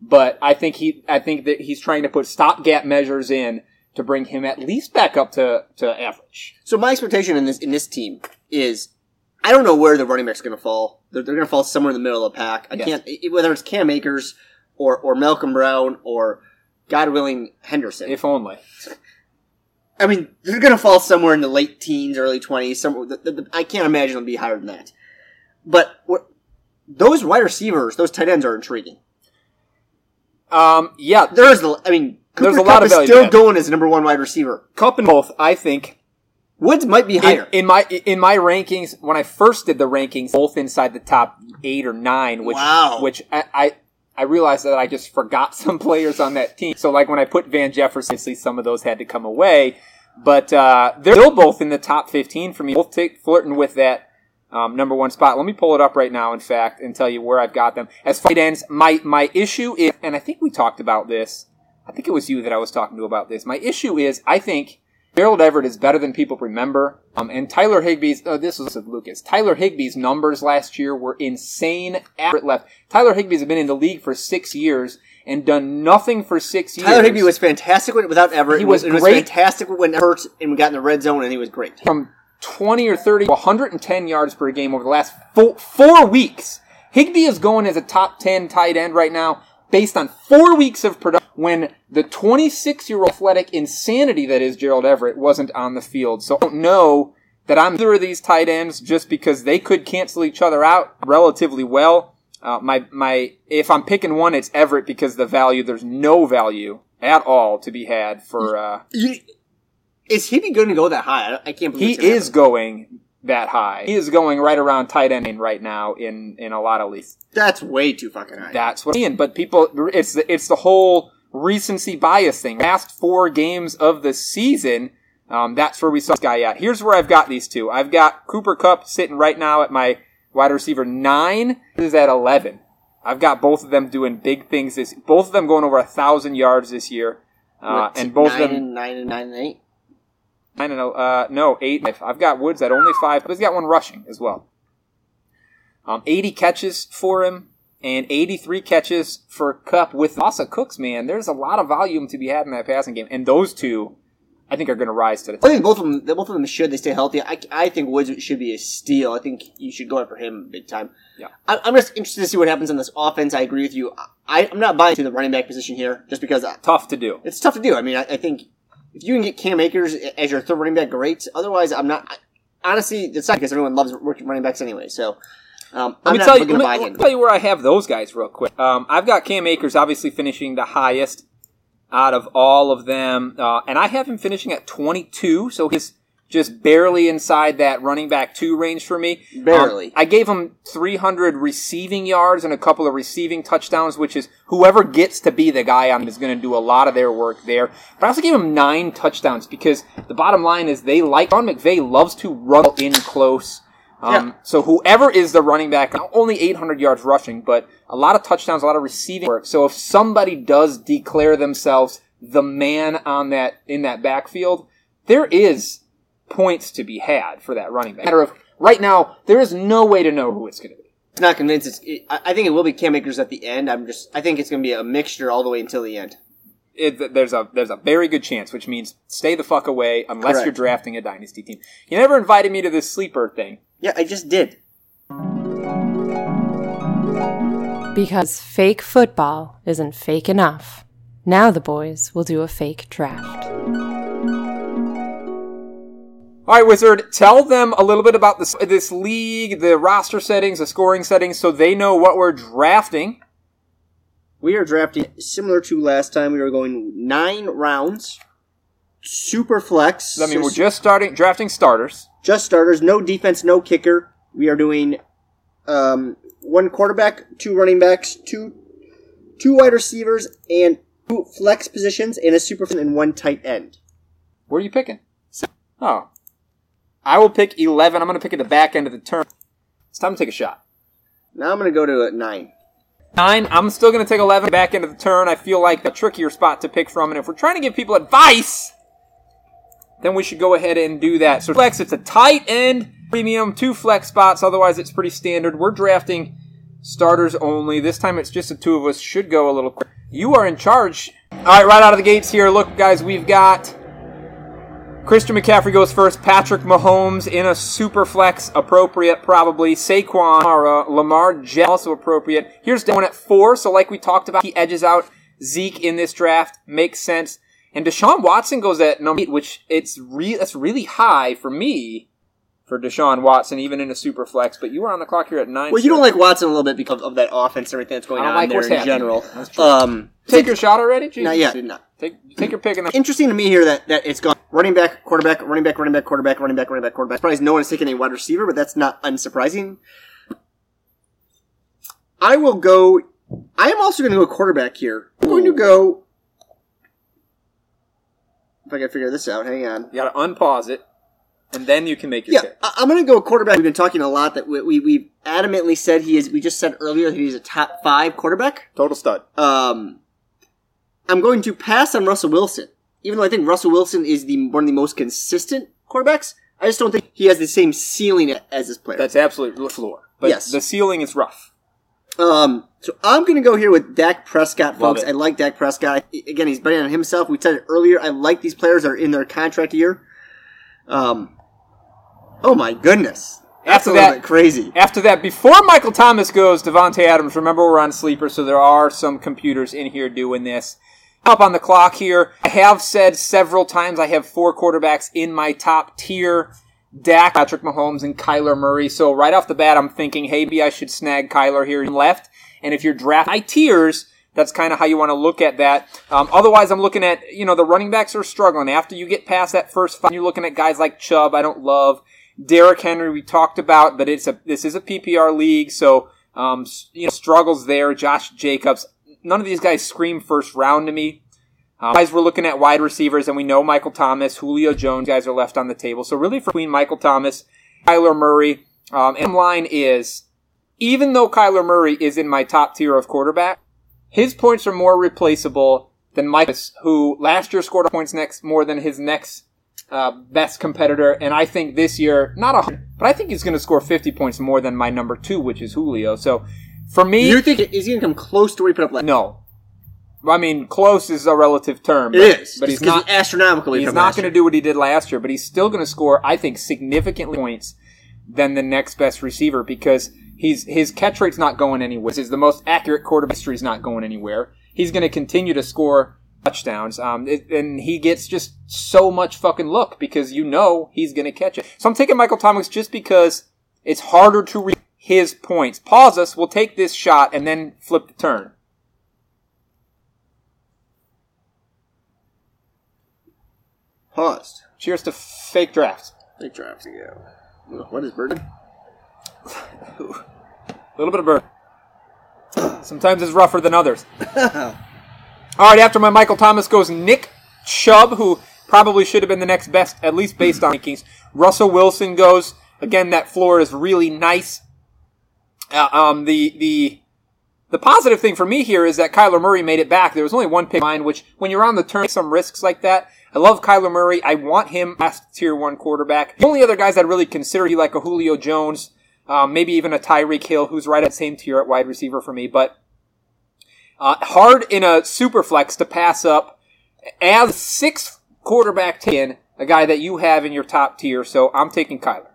But I think he, I think that he's trying to put stopgap measures in to bring him at least back up to, to average. So my expectation in this in this team is, I don't know where the running back's going to fall. They're, they're going to fall somewhere in the middle of the pack. I Yes. can't it- whether it's Cam Akers or or Malcolm Brown or God willing Henderson. If only. I mean, they're going to fall somewhere in the late teens, early twenties. I can't imagine they'll be higher than that. But those wide receivers, those tight ends are intriguing. Um, yeah, There's, the- I mean, There's Cooper a lot of is value still that. going as number one wide receiver. Kupp and both, I think, Woods might be in, higher. in my in my rankings when I first did the rankings, both inside the top eight or nine, which Wow. which I, I I realized that I just forgot some players on that team. So like when I put Van Jefferson, obviously some of those had to come away, but uh, they're still both in the top fifteen for me. Both take flirting with that um, number one spot. Let me pull it up right now, in fact, and tell you where I've got them. As far as ends, my my issue is, and I think we talked about this. I think it was you that I was talking to about this. My issue is, I think Gerald Everett is better than people remember. Um, and Tyler Higbee's, oh, this was with Lucas. Tyler Higbee's numbers last year were insane. Everett left. Tyler Higbee's been in the league for six years and done nothing for six years. Tyler Higbee was fantastic without Everett. He was and great. fantastic when Everett and we got in the red zone, and he was great. from 20 or 30 to 110 yards per game over the last four, four weeks. Higby is going as a top 10 tight end right now based on four weeks of production when the 26 year old athletic insanity that is Gerald Everett wasn't on the field. So I don't know that I'm either of these tight ends just because they could cancel each other out relatively well. Uh, my, my, if I'm picking one, it's Everett because the value, there's no value at all to be had for, uh, is Higbee going to go that high? I, can't believe he is going that high. He is going right around tight ending right now in in a lot of leagues. That's way too fucking high. That's what I'm. But people, it's the, it's the whole recency bias thing. Last four games of the season, um, that's where we saw this guy at. Here's where I've got these two. I've got Cooper Kupp sitting right now at my wide receiver nine. This is at eleven. I've got both of them doing big things. This both of them going over a thousand yards this year, uh, and both nine of them nine and nine and eight. Nine and uh, no eight. I've got Woods at only five, but he's got one rushing as well. Um, 80 catches for him and 83 catches for Kupp with Asa Cooks. Man, there's a lot of volume to be had in that passing game, and those two, I think, are going to rise to the Top. I think both of them, both of them should they stay healthy. I, I think Woods should be a steal. I think you should go after him big time. Yeah. I, I'm just interested to see what happens on this offense. I agree with you. I, I'm not buying to the running back position here, just because I, Tough to do. it's tough to do. I mean, I, I think if you can get Cam Akers as your third running back, great. Otherwise, I'm not. Honestly, it's not because everyone loves working running backs anyway. So, um, I'm not tell you. to Let buy me, let me tell you where I have those guys real quick. Um, I've got Cam Akers obviously finishing the highest out of all of them, uh, and I have him finishing at 22. So he's just barely inside that running back two range for me. Barely. Um, I gave him 300 receiving yards and a couple of receiving touchdowns, which is whoever gets to be the guy on is going to do a lot of their work there. But I also gave him nine touchdowns because the bottom line is they like Sean McVay loves to run in close. Um, Yeah. So whoever is the running back, not only 800 yards rushing, but a lot of touchdowns, a lot of receiving work. So if somebody does declare themselves the man on that in that backfield, there is points to be had for that running back. Matter of right now, there is no way to know who it's going to be. not convinced. It's, it, I I think it will be Cam Akers at the end. I'm just. I think it's going to be a mixture all the way until the end. It, there's a there's a very good chance, which means stay the fuck away unless Correct. you're drafting a dynasty team. You never invited me to this sleeper thing. Yeah, I just did. Because fake football isn't fake enough. Now the boys will do a fake draft. All right, Wizard, tell them a little bit about this this league, the roster settings, the scoring settings, so they know what we're drafting. We are drafting similar to last time. We were going nine rounds, super flex. I mean, so we're just starting drafting starters. just starters, no defense, no kicker. We are doing um, one quarterback, two running backs, two two wide receivers, and two flex positions, and a super and one tight end. Where are you picking? Oh, I will pick eleven. I'm going to pick at the back end of the turn. It's time to take a shot. Now I'm going to go to a nine. Nine. I'm still going to take 11 back into the turn. I feel like a trickier spot to pick from. And if we're trying to give people advice, then we should go ahead and do that. So flex, it's a tight end premium, two flex spots. Otherwise, it's pretty standard. We're drafting starters only. This time, it's just the two of us. Should go a little quick. You are in charge. All right, right out of the gates here. Look, guys, we've got Christian McCaffrey goes first. Patrick Mahomes in a super flex, appropriate probably. Saquon, Mara, Lamar Jackson also appropriate. Here's down at four. So like we talked about, he edges out Zeke in this draft. Makes sense. And Deshaun Watson goes at number eight, which it's re- that's really high for me for Deshaun Watson, even in a super flex. But you were on the clock here at nine. Well, you don't like Watson a little bit because of that offense and everything that's going on like there in happening. general. Um, take your shot already? Jesus. not yet. Not. Take take your pick and then Interesting to me here that, that it's gone running back, quarterback, running back, running back, quarterback, running back, running back, quarterback. Surprised no one has taken a wide receiver, but that's not unsurprising. I will go. I am also going to go quarterback here. I'm going to go. If I can figure this out, hang on. you got to unpause it, and then you can make your Yeah, pick. I- I'm going to go quarterback. We've been talking a lot that we, we we adamantly said he is. We just said earlier that he's a top five quarterback. Total stud. Um, I'm going to pass on Russell Wilson, even though I think Russell Wilson is the one of the most consistent quarterbacks. I just don't think he has the same ceiling as this player. That's absolute floor. But Yes. the ceiling is rough. Um, so I'm going to go here with Dak Prescott, folks. I like Dak Prescott. Again, he's betting on himself. We said it earlier. I like these players that are in their contract year. Um, oh my goodness, that's After that- crazy. After that, before Michael Thomas goes, Davante Adams. Remember, we're on sleeper, so there are some computers in here doing this. Up on the clock here. I have said several times I have four quarterbacks in my top tier. Dak, Patrick Mahomes, and Kyler Murray. So right off the bat, I'm thinking, hey, maybe I should snag Kyler here and left. And if you're drafting my tiers, that's kind of how you want to look at that. Um, otherwise, I'm looking at, you know, the running backs are struggling. After you get past that first five, you're looking at guys like Chubb, I don't love. Derrick Henry, we talked about, but it's a, this is a PPR league, so, um, you know, struggles there. Josh Jacobs, none of these guys scream first round to me. Um, guys, we're looking at wide receivers, and we know Michael Thomas, Julio Jones, guys are left on the table. So really, for between Michael Thomas, Kyler Murray, um, and line is, even though Kyler Murray is in my top tier of quarterback, his points are more replaceable than Mike's, who last year scored points next more than his next uh, best competitor, and I think this year not a, but I think he's going to score 50 points more than my number two, which is Julio. So for me, You think is he going to come close to what he put up last? no. I mean, close is a relative term. It but, is, but he's not. astronomical. He's not going to do what he did last year, but he's still going to score, I think, significantly points than the next best receiver because he's his catch rate's not going anywhere. He's the most accurate quarterback history is not going anywhere. He's going to continue to score touchdowns, um, it, and he gets just so much fucking look because you know he's going to catch it. So I'm taking Michael Thomas just because it's harder to read his points. Pause us. We'll take this shot and then flip the turn. paused. Cheers to fake drafts. Fake drafts. Yeah. What is Burden? A little bit of burn. Sometimes it's rougher than others. All right, after my Michael Thomas goes Nick Chubb, who probably should have been the next best, at least based on rankings. Russell Wilson goes. Again, that floor is really nice. Uh, um, the the the positive thing for me here is that Kyler Murray made it back. There was only one pick mine, which when you're on the turn, some risks like that. I love Kyler Murray. I want him as tier one quarterback. The only other guys I'd really consider you like a Julio Jones, um, maybe even a Tyreek Hill, who's right at the same tier at wide receiver for me. But uh, hard in a super flex to pass up as sixth quarterback taken a guy that you have in your top tier. So I'm taking Kyler.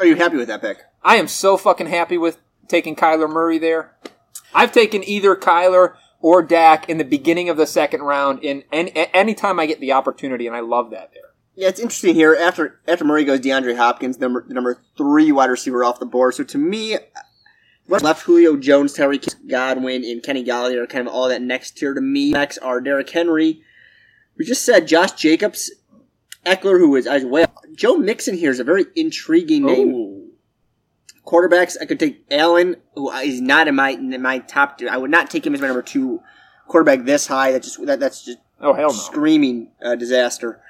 Are you happy with that pick? I am so fucking happy with taking Kyler Murray there. I've taken either Kyler or Dak in the beginning of the second round in any anytime I get the opportunity, and I love that there. Yeah, it's interesting here. After after Murray goes, DeAndre Hopkins, number the number three wide receiver off the board. So to me, left Julio Jones, Terry Godwin, and Kenny Golladay are kind of all that next tier to me. Next are Derrick Henry. We just said Josh Jacobs, Ekeler, who is as well. Joe Mixon here is a very intriguing name. Oh. Quarterbacks, I could take Allen, who is not in my in my top. I would not take him as my number two quarterback this high. That just that, that's just Oh hell no! screaming uh, disaster.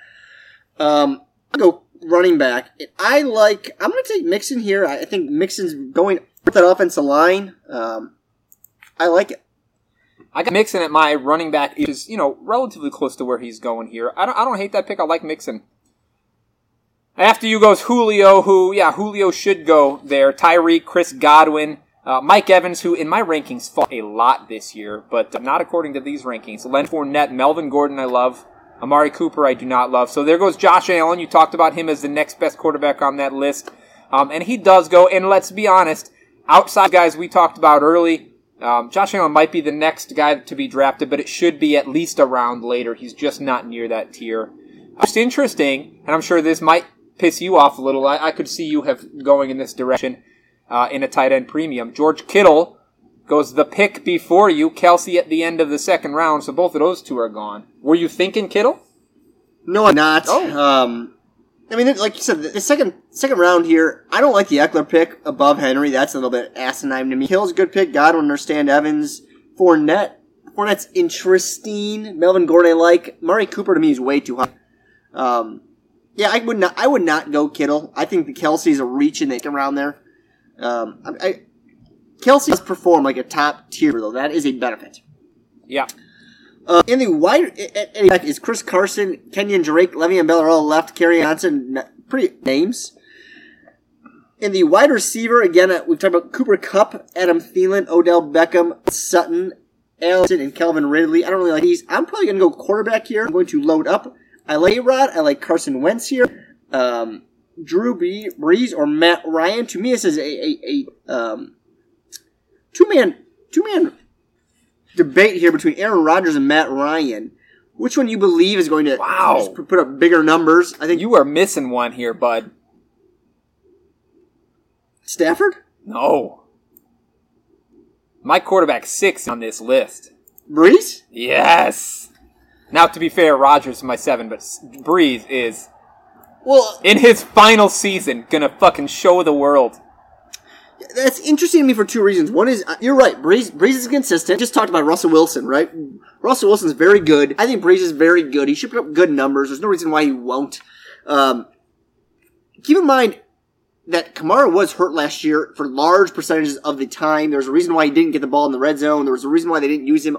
Um, I'll go running back. I like. I'm going to take Mixon here. I think Mixon's going with that offensive line. Um, I like it. I got Mixon at my running back, which is you know relatively close to where he's going here. I don't I don't hate that pick. I like Mixon. After you goes Julio, who yeah Julio should go there. Tyreek, Chris Godwin, uh, Mike Evans, who in my rankings fought a lot this year, but not according to these rankings. Len Fournette, Melvin Gordon, I love. Amari Cooper, I do not love. So there goes Josh Allen. You talked about him as the next best quarterback on that list, um, and he does go. And let's be honest, outside guys we talked about early, um, Josh Allen might be the next guy to be drafted, but it should be at least a round later. He's just not near that tier. Just interesting, and I'm sure this might piss you off a little. I, I could see you have going in this direction uh, in a tight end premium. George Kittle goes the pick before you. Kelce at the end of the second round, so both of those two are gone. Were you thinking Kittle? No, I'm not. Oh. Um, I mean, like you said, the second second round here, I don't like the Ekeler pick above Henry. That's a little bit asinine to me. Hill's a good pick. Godwin, understand Evans, Fournette. Fournette's interesting. Melvin Gordon, I like. Murray Cooper to me is way too high. Um, yeah, I would not. I would not go Kittle. I think the Kelce's a reach in the second round there. Um, I, I Kelce does perform like a top tier though. That is a benefit. Yeah. Uh, in the wide is Chris Carson, Kenyan Drake, Le'Veon Bell are all left. Kerry Johnson, pretty names. In the wide receiver, again, uh, we've talked about Cooper Cup, Adam Thielen, Odell Beckham, Sutton, Allison, and Calvin Ridley. I don't really like these. I'm probably going to go quarterback here. I'm going to load up. I like Rod. I like Carson Wentz here. Um, Drew B- Brees or Matt Ryan. To me, this is a, a, a um, two man two man debate here between Aaron Rodgers and Matt Ryan. Which one you believe is going to Wow. put up bigger numbers? I think You are missing one here, bud. Stafford, No. My quarterback six on this list. Brees. Yes. Now, to be fair, Rodgers is my seven, but Brees is Well, in his final season gonna fucking show the world. that's interesting to me for two reasons. One is uh, you're right. Brees Brees is consistent. Just talked about Russell Wilson, right? Russell Wilson's very good. I think Brees is very good. He should put up good numbers. There's no reason why he won't. Um, keep in mind that Kamara was hurt last year for large percentages of the time. There's a reason why he didn't get the ball in the red zone. There was a reason why they didn't use him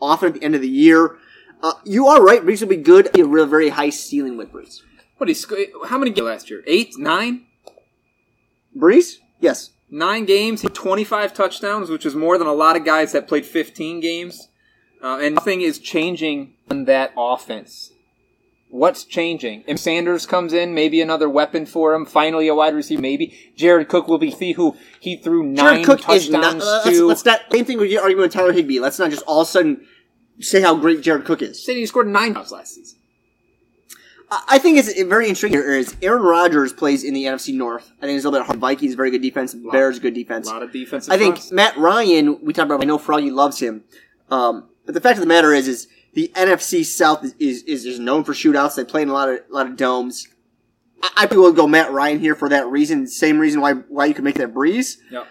often at the end of the year. Uh, you are right. Brees will be good. Be a real very high ceiling with Brees. What he sc- how many games last year? Eight, nine, Brees? Yes. nine games. He 25 touchdowns, which is more than a lot of guys that played 15 games. Uh, and nothing is changing in that offense. What's changing? If Sanders comes in, maybe another weapon for him. Finally, a wide receiver. Maybe Jared Cook will be the who he threw nine Jared Cook is touchdowns not. Uh, let's, to. let's not. Same thing with your argument with Tyler Higbee. Let's not just all of a sudden say how great Jared Cook is. Saying he scored nine touchdowns last season. I think it's very intriguing here is Aaron Rodgers plays in the NFC North. I think it's a little bit hard. Vikings very good defense. Bears good defense. A lot of defensive. I think fronts. Matt Ryan. We talked about. I know Froggy loves him, um, but the fact of the matter is, is the NFC South is is, is, is known for shootouts. They play in a lot of a lot of domes. I, I probably would go Matt Ryan here for that reason. Same reason why why you could make that Brees. Yep.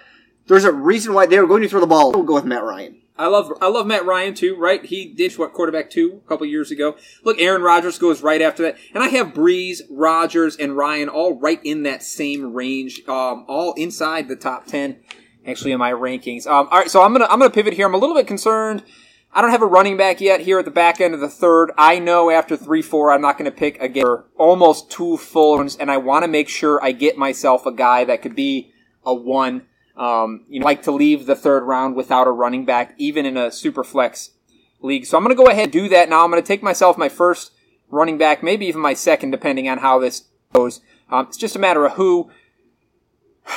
There's a reason why they were going to throw the ball. We'll go with Matt Ryan. I love I love Matt Ryan too, right? He did what quarterback two a couple years ago. Look, Aaron Rodgers goes right after that, and I have Brees, Rodgers, and Ryan all right in that same range, um, all inside the top ten. Actually, in my rankings. Um, all right, so I'm gonna I'm gonna pivot here. I'm a little bit concerned. I don't have a running back yet here at the back end of the third. I know after three four, I'm not to pick again almost two full ones, and I want to make sure I get myself a guy that could be a one. Um, you know, like to leave the third round without a running back, even in a super flex league. So I'm going to go ahead and do that now. I'm going to take myself my first running back, maybe even my second, depending on how this goes. Um, it's just a matter of who.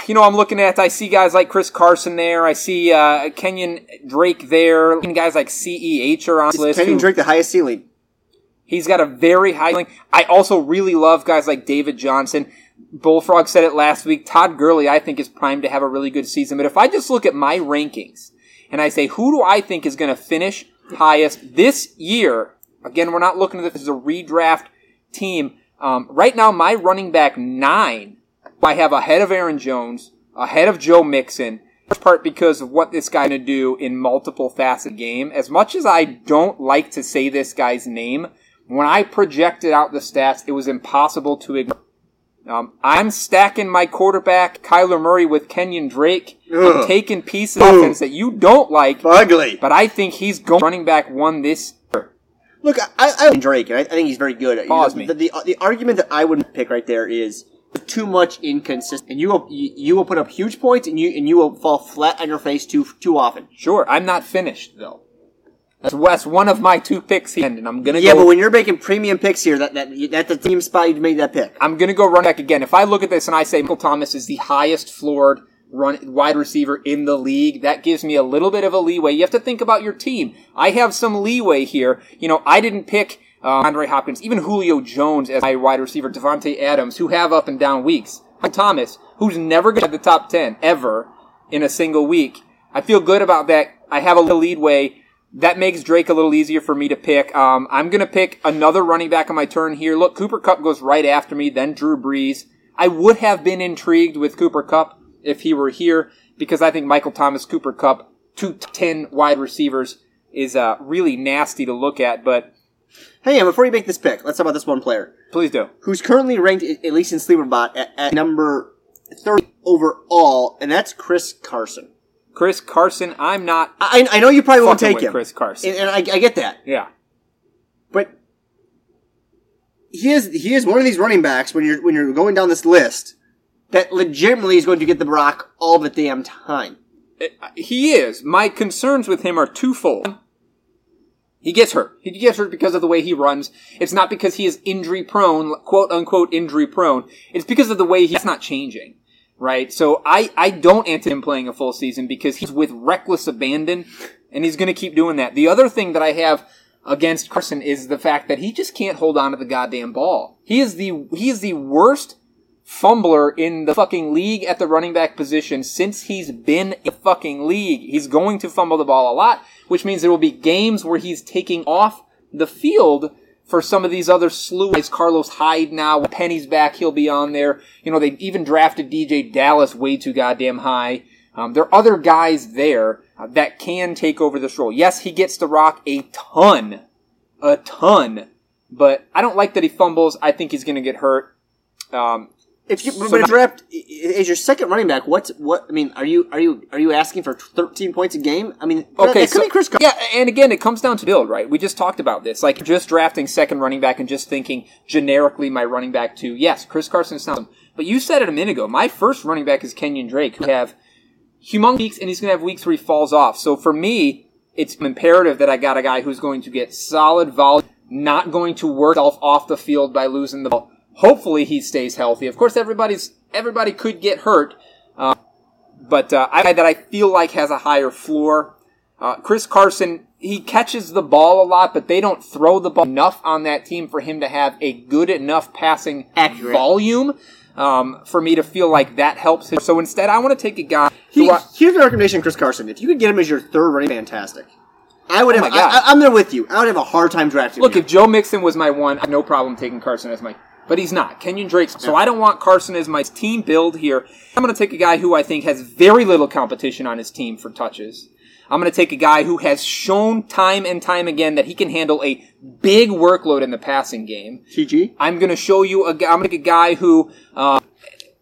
You know, I'm looking at. I see guys like Chris Carson there. I see uh, Kenyan Drake there. And guys like Ceh are on this list. Kenyan who- Drake the highest ceiling. He's got a very high ceiling. I also really love guys like David Johnson. Bullfrog said it last week. Todd Gurley, I think, is primed to have a really good season. But if I just look at my rankings and I say, who do I think is going to finish highest this year? Again, we're not looking at this as a redraft team. Um, right now, my running back nine, I have ahead of Aaron Jones, ahead of Joe Mixon. Part because of what this guy's going to do in multiple facet game. As much as I don't like to say this guy's name, when I projected out the stats, it was impossible to ignore. Um, I'm stacking my quarterback Kyler Murray with Kenyan Drake. I'm taking pieces of offense that you don't like, Ugly. but I think he's going running back one this year. Look, I, I like Drake, and I, I think he's very good. You Pause know, me. The, the, the argument that I would pick right there is too much inconsistent, and you will you, you will put up huge points, and you and you will fall flat on your face too too often. Sure, I'm not finished though. That's, that's one of my two picks here, and I'm gonna Yeah, go. but when you're making premium picks here, that that that's the team spot you made that pick. I'm going to go run back again. If I look at this and I say Michael Thomas is the highest floored run wide receiver in the league, that gives me a little bit of a leeway. You have to think about your team. I have some leeway here. You know, I didn't pick uh, Andre Hopkins, even Julio Jones as my wide receiver, Davante Adams, who have up and down weeks. Michael Thomas, who's never going to the top 10 ever in a single week. I feel good about that. I have a little leadway. That makes Drake a little easier for me to pick. Um, I'm going to pick another running back on my turn here. Look, Cooper Kupp goes right after me, then Drew Brees. I would have been intrigued with Cooper Kupp if he were here because I think Michael Thomas, Cooper Kupp, two ten wide receivers is uh, really nasty to look at, but Hey, and before you make this pick, let's talk about this one player please do. who's currently ranked, at least in Sleeperbot, at, at number thirty overall, and that's Chris Carson. Chris Carson, I'm not I, I know you probably won't take him, Chris Carson. and, and I, I get that, yeah. but he is he is one of these running backs when you're when you're going down this list that legitimately is going to get the rock all the damn time. Uh, he is. My concerns with him are twofold. He gets hurt. He gets hurt because of the way he runs. It's not because he is injury prone, quote unquote injury prone. It's because of the way he's not changing. Right? So I, I don't anticipate him playing a full season because he's with reckless abandon and he's gonna keep doing that. The other thing that I have against Carson is the fact that he just can't hold on to the goddamn ball. He is the, he is the worst fumbler in the fucking league at the running back position since he's been in the fucking league. He's going to fumble the ball a lot, which means there will be games where he's taking off the field for some of these other slew guys. Carlos Hyde now, when Penny's back, he'll be on there. You know, they even drafted DeeJay Dallas way too goddamn high. Um, there are other guys there uh, that can take over this role. Yes, he gets to rock a ton, a ton, but I don't like that he fumbles. I think he's going to get hurt. Um, If you but if draft is your second running back, what's what? I mean, are you are you are you asking for thirteen points a game? I mean, Okay, could so, be Chris. Car- yeah, and again, it comes down to build, right? We just talked about this, like just drafting second running back and just thinking generically my running back two. Yes, Chris Carson is sounds, but you said it a minute ago. My first running back is Kenyan Drake, who have humongous weeks, and he's going to have weeks where he falls off. So for me, it's imperative that I got a guy who's going to get solid volume, not going to work off the field by losing the ball. Hopefully, he stays healthy. Of course, everybody's everybody could get hurt, uh, but uh, I that I feel like has a higher floor. Uh, Chris Carson, he catches the ball a lot, but they don't throw the ball enough on that team for him to have a good enough passing Accurate. volume um, for me to feel like that helps him. So instead, I want to take a guy He, I, here's my recommendation, Chris Carson. If you could get him as your third running, fantastic. I would have. Oh God. I, am there with you. I would have a hard time drafting. Look, him. if Joe Mixon was my one, I have no problem taking Carson as my. But he's not. Kenyan Drake's. So I don't want Carson as my team build here. I'm going to take a guy who I think has very little competition on his team for touches. I'm going to take a guy who has shown time and time again that he can handle a big workload in the passing game. TG. I'm going to show you a. gu- I'm going to take a guy who, uh,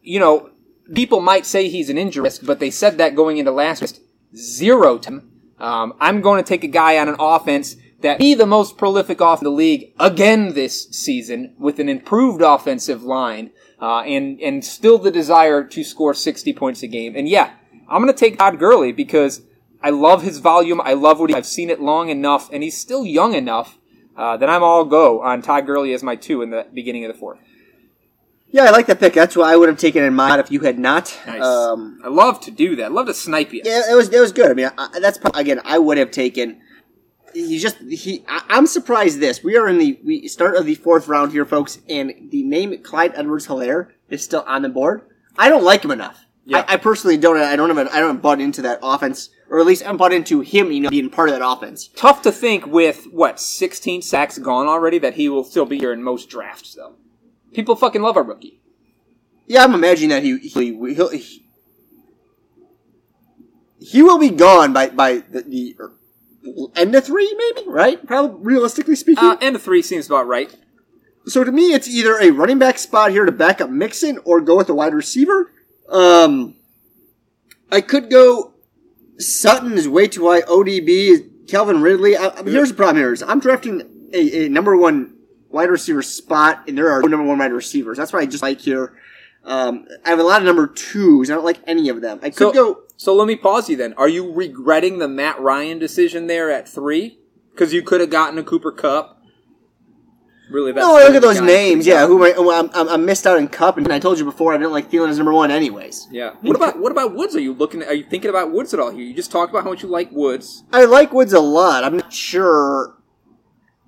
you know, people might say he's an injury risk, but they said that going into last. Zero to him. Um, I'm going to take a guy on an offense that be the most prolific off in the league again this season with an improved offensive line uh, and and still the desire to score 60 points a game. And yeah, I'm going to take Todd Gurley because I love his volume. I love what he, I've seen it long enough, and he's still young enough uh, that I'm all go on Todd Gurley as my two in the beginning of the fourth. Yeah, I like that pick. That's what I would have taken in mind if you had not. Nice. Um, I love to do that. I love to snipe you. yeah, it was it was good. I mean, I, that's again, I would have taken. He's just he. I, I'm surprised. This we are in the we start of the fourth round here, folks, and the name Clyde Edwards-Hilaire is still on the board. I don't like him enough. Yeah. I, I personally don't. I don't have. I don't bought into that offense, or at least I'm bought into him. You know, being part of that offense. Tough to think with what 16 sacks gone already that he will still be here in most drafts though. People fucking love our rookie. Yeah, I'm imagining that he he he'll, he, he will be gone by by the, the end of three, maybe right? Probably realistically speaking. Uh, and a three seems about right. so to me, it's either a running back spot here to back up Mixon or go with a wide receiver. Um, I could go. Sutton is way too high. ODB, Calvin Ridley. I, I mean, here's the problem: here is I'm drafting a, a number one wide receiver spot, and there are no number one wide receivers. That's what I just like here. Um, I have a lot of number twos. I don't like any of them. I could So, go. So let me pause you then. Are you regretting the Matt Ryan decision there at three? Because you could have gotten a Cooper Kupp. Really, bad. No, look at those names. Yeah, who am I, oh, I'm, I'm, missed out in Cup, and I told you before I didn't like Thielen as number one, anyways. Yeah. What about what about Woods? Are you looking? Are you thinking about Woods at all here? You just talked about how much you like Woods. I like Woods a lot. I'm not sure.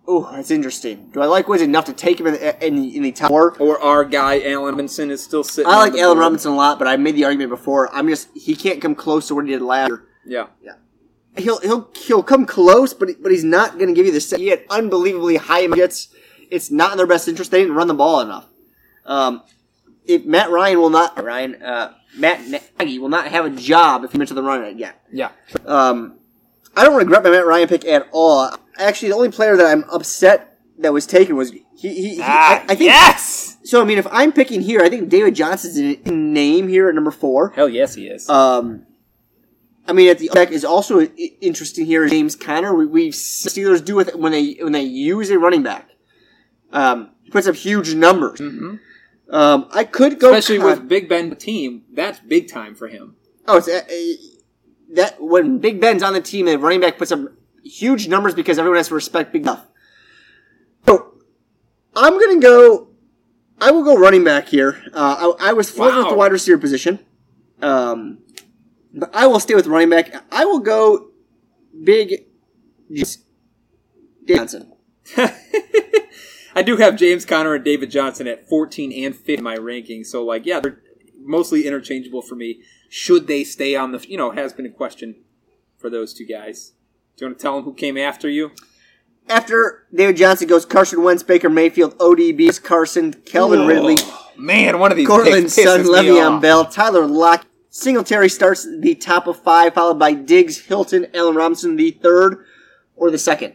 Oh, that's interesting. Do I like Woods enough to take him in the, in the, in the top four? Or our guy Allen Robinson is still sitting. I like Allen board. Robinson a lot, but I made the argument before. I'm just he can't come close to what he did last year. Yeah. Yeah. He'll he'll he'll come close, but but he's not going to give you the same. He had unbelievably high hits. It's not in their best interest. They didn't run the ball enough. Um, if Matt Ryan will not Ryan uh, Matt Nagy will not have a job if he went to the run again. Yeah. Um, I don't regret my Matt Ryan pick at all. Actually, the only player that I'm upset that was taken was he. he, he I, I think yes. so. I mean, if I'm picking here, I think David Johnson's in name here at number four. Hell yes, he is. Um, I mean, at the back is also interesting here. James Conner, we, we've seen Steelers do with it when they when they use a running back. Um, he puts up huge numbers. Um, I could go Especially Con- with Big Ben team, that's big time for him. Oh, it's, uh, uh, that when Big Ben's on the team, the running back puts up huge numbers because everyone has to respect Big Enough. So I'm gonna go. I will go running back here. Uh, I, I was floating with the Wow. wide receiver position, um, but I will stay with running back. I will go Big Johnson. I do have James Conner and David Johnson at 14 and 15 in my rankings, so like, yeah, they're mostly interchangeable for me. Should they stay on the, you know, has been a question for those two guys. Do you want to tell them who came after you? After David Johnson goes Carson Wentz, Baker Mayfield, ODB, Carson, Calvin Ridley, Man, one of these Courtland Sun, Le'Veon. Bell, Tyler Lock. Singletary starts the top of five, followed by Diggs, Hilton, Allen Robinson, the third or the second.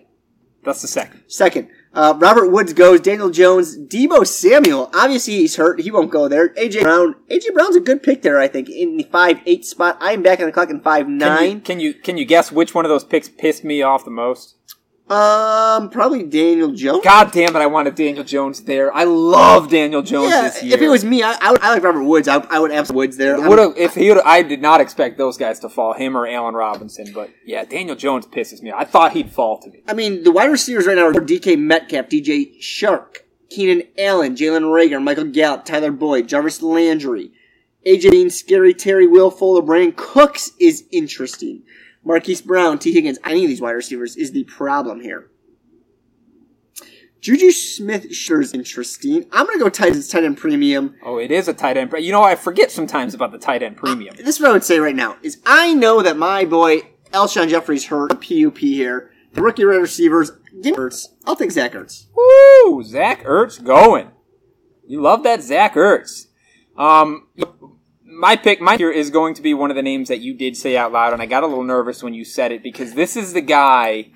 That's the second. Second. Uh, Robert Woods goes. Daniel Jones. Deebo Samuel. Obviously, he's hurt. He won't go there. AJ Brown. AJ Brown's a good pick there, I think, in the five eight spot. I am back on the clock in five Can you, nine. can you can you guess which one of those picks pissed me off the most? Um, probably Daniel Jones. God damn it! I wanted Daniel Jones there. I love Daniel Jones yeah, this year. if it was me, I, I, would, I like Robert Woods. I, I would have Woods there. Would have if he would. I did not expect those guys to fall, him or Allen Robinson. But yeah, Daniel Jones pisses me. off. I thought he'd fall to me. I mean, the wide receivers right now are DK Metcalf, DJ Chark, Keenan Allen, Jalen Reagor, Michael Gallup, Tyler Boyd, Jarvis Landry, AJ Dean, Scary Terry, Will Fuller, Brandin Cooks is interesting. Marquise Brown, Tee Higgins, any of these wide receivers is the problem here. Juju Smith-Schuster is interesting. I'm going to go tight, tight end premium. Oh, it is a tight end. You know, I forget sometimes about the tight end premium. This is what I would say right now is I know that my boy Alshon Jeffery's hurt, PUP here. The rookie wide receivers, give me Ertz. I'll take Zach Ertz. Woo! Zach Ertz going. You love that Zach Ertz. Um, my pick, my here is going to be one of the names that you did say out loud, and I got a little nervous when you said it because this is the guy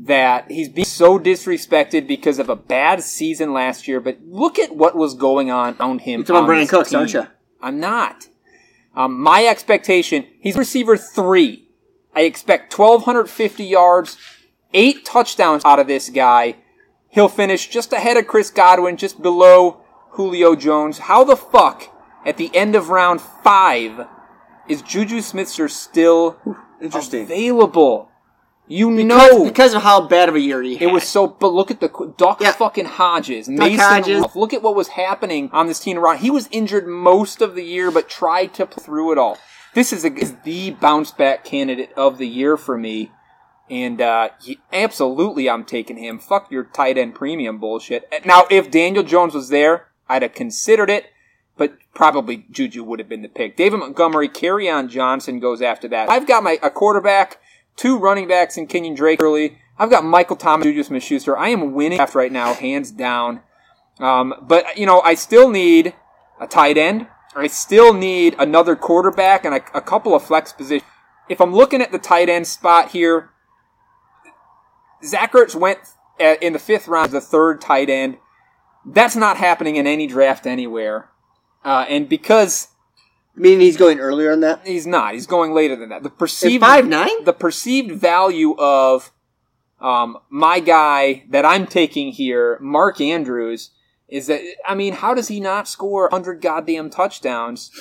that he's being so disrespected because of a bad season last year. But look at what was going on around him. You're talking about on Brandin Cooks, team. aren't you? I'm not. Um, my expectation, he's receiver three. I expect 1,250 yards, eight touchdowns out of this guy. He'll finish just ahead of Chris Godwin, just below Julio Jones. How the fuck, at the end of round five, is Juju Smith-Schuster still Interesting. available? You Because, know because of how bad of a year he had. it was so, but look at the Doc Yeah. fucking Hodges, Mason Hodges. Rudolph. Look at what was happening on this team around. He was injured most of the year, but tried to pull through it all. This is, a, is the bounce back candidate of the year for me, and uh, he- absolutely, I'm taking him. Fuck your tight end premium bullshit. Now, if Daniel Jones was there, I'd have considered it. But probably Juju would have been the pick. David Montgomery, Kerryon Johnson goes after that. I've got my a quarterback, two running backs in Kenyan Drake early. I've got Michael Thomas, Juju Smith Schuster. I am winning draft right now, hands down. Um, but you know, I still need a tight end. I still need another quarterback and a, a couple of flex positions. If I'm looking at the tight end spot here, Zach Ertz went uh, in the fifth round the third tight end. That's not happening in any draft anywhere. Uh, and because Meaning he's going earlier on that. he's not, he's going later than that. The perceived five nine? the perceived value of um, my guy that I'm taking here, Mark Andrews, is that I mean, how does he not score 100 goddamn touchdowns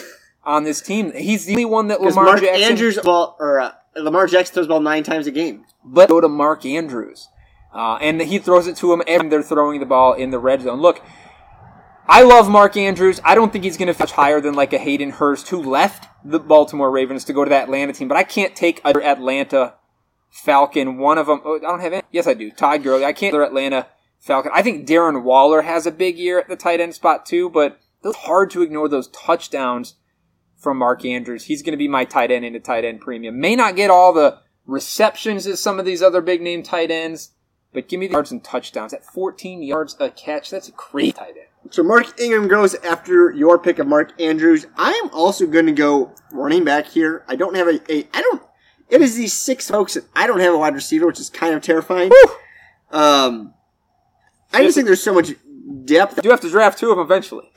on this team? He's the only one that Because Lamar Mark Jackson. Andrews ball or uh, Lamar Jackson throws the ball nine times a game. but go to Mark Andrews. Uh, and he throws it to him and they're throwing the ball in the red zone. Look, I love Mark Andrews. I don't think he's going to fetch higher than like a Hayden Hurst who left the Baltimore Ravens to go to that Atlanta team. But I can't take other Atlanta Falcon. One of them, oh, I don't have any. Yes, I do. Todd Gurley. I can't other Atlanta Falcon. I think Darren Waller has a big year at the tight end spot too, but it's hard to ignore those touchdowns from Mark Andrews. He's going to be my tight end into tight end premium. May not get all the receptions as some of these other big name tight ends, but give me the yards and touchdowns. At 14 yards a catch, that's a great tight end. So Mark Ingram goes after your pick of Mark Andrews. I am also going to go running back here. I don't have a, a I don't. It is these six folks that I don't have a wide receiver, which is kind of terrifying. Um, I just think there's so much depth. I do have to draft two of them eventually.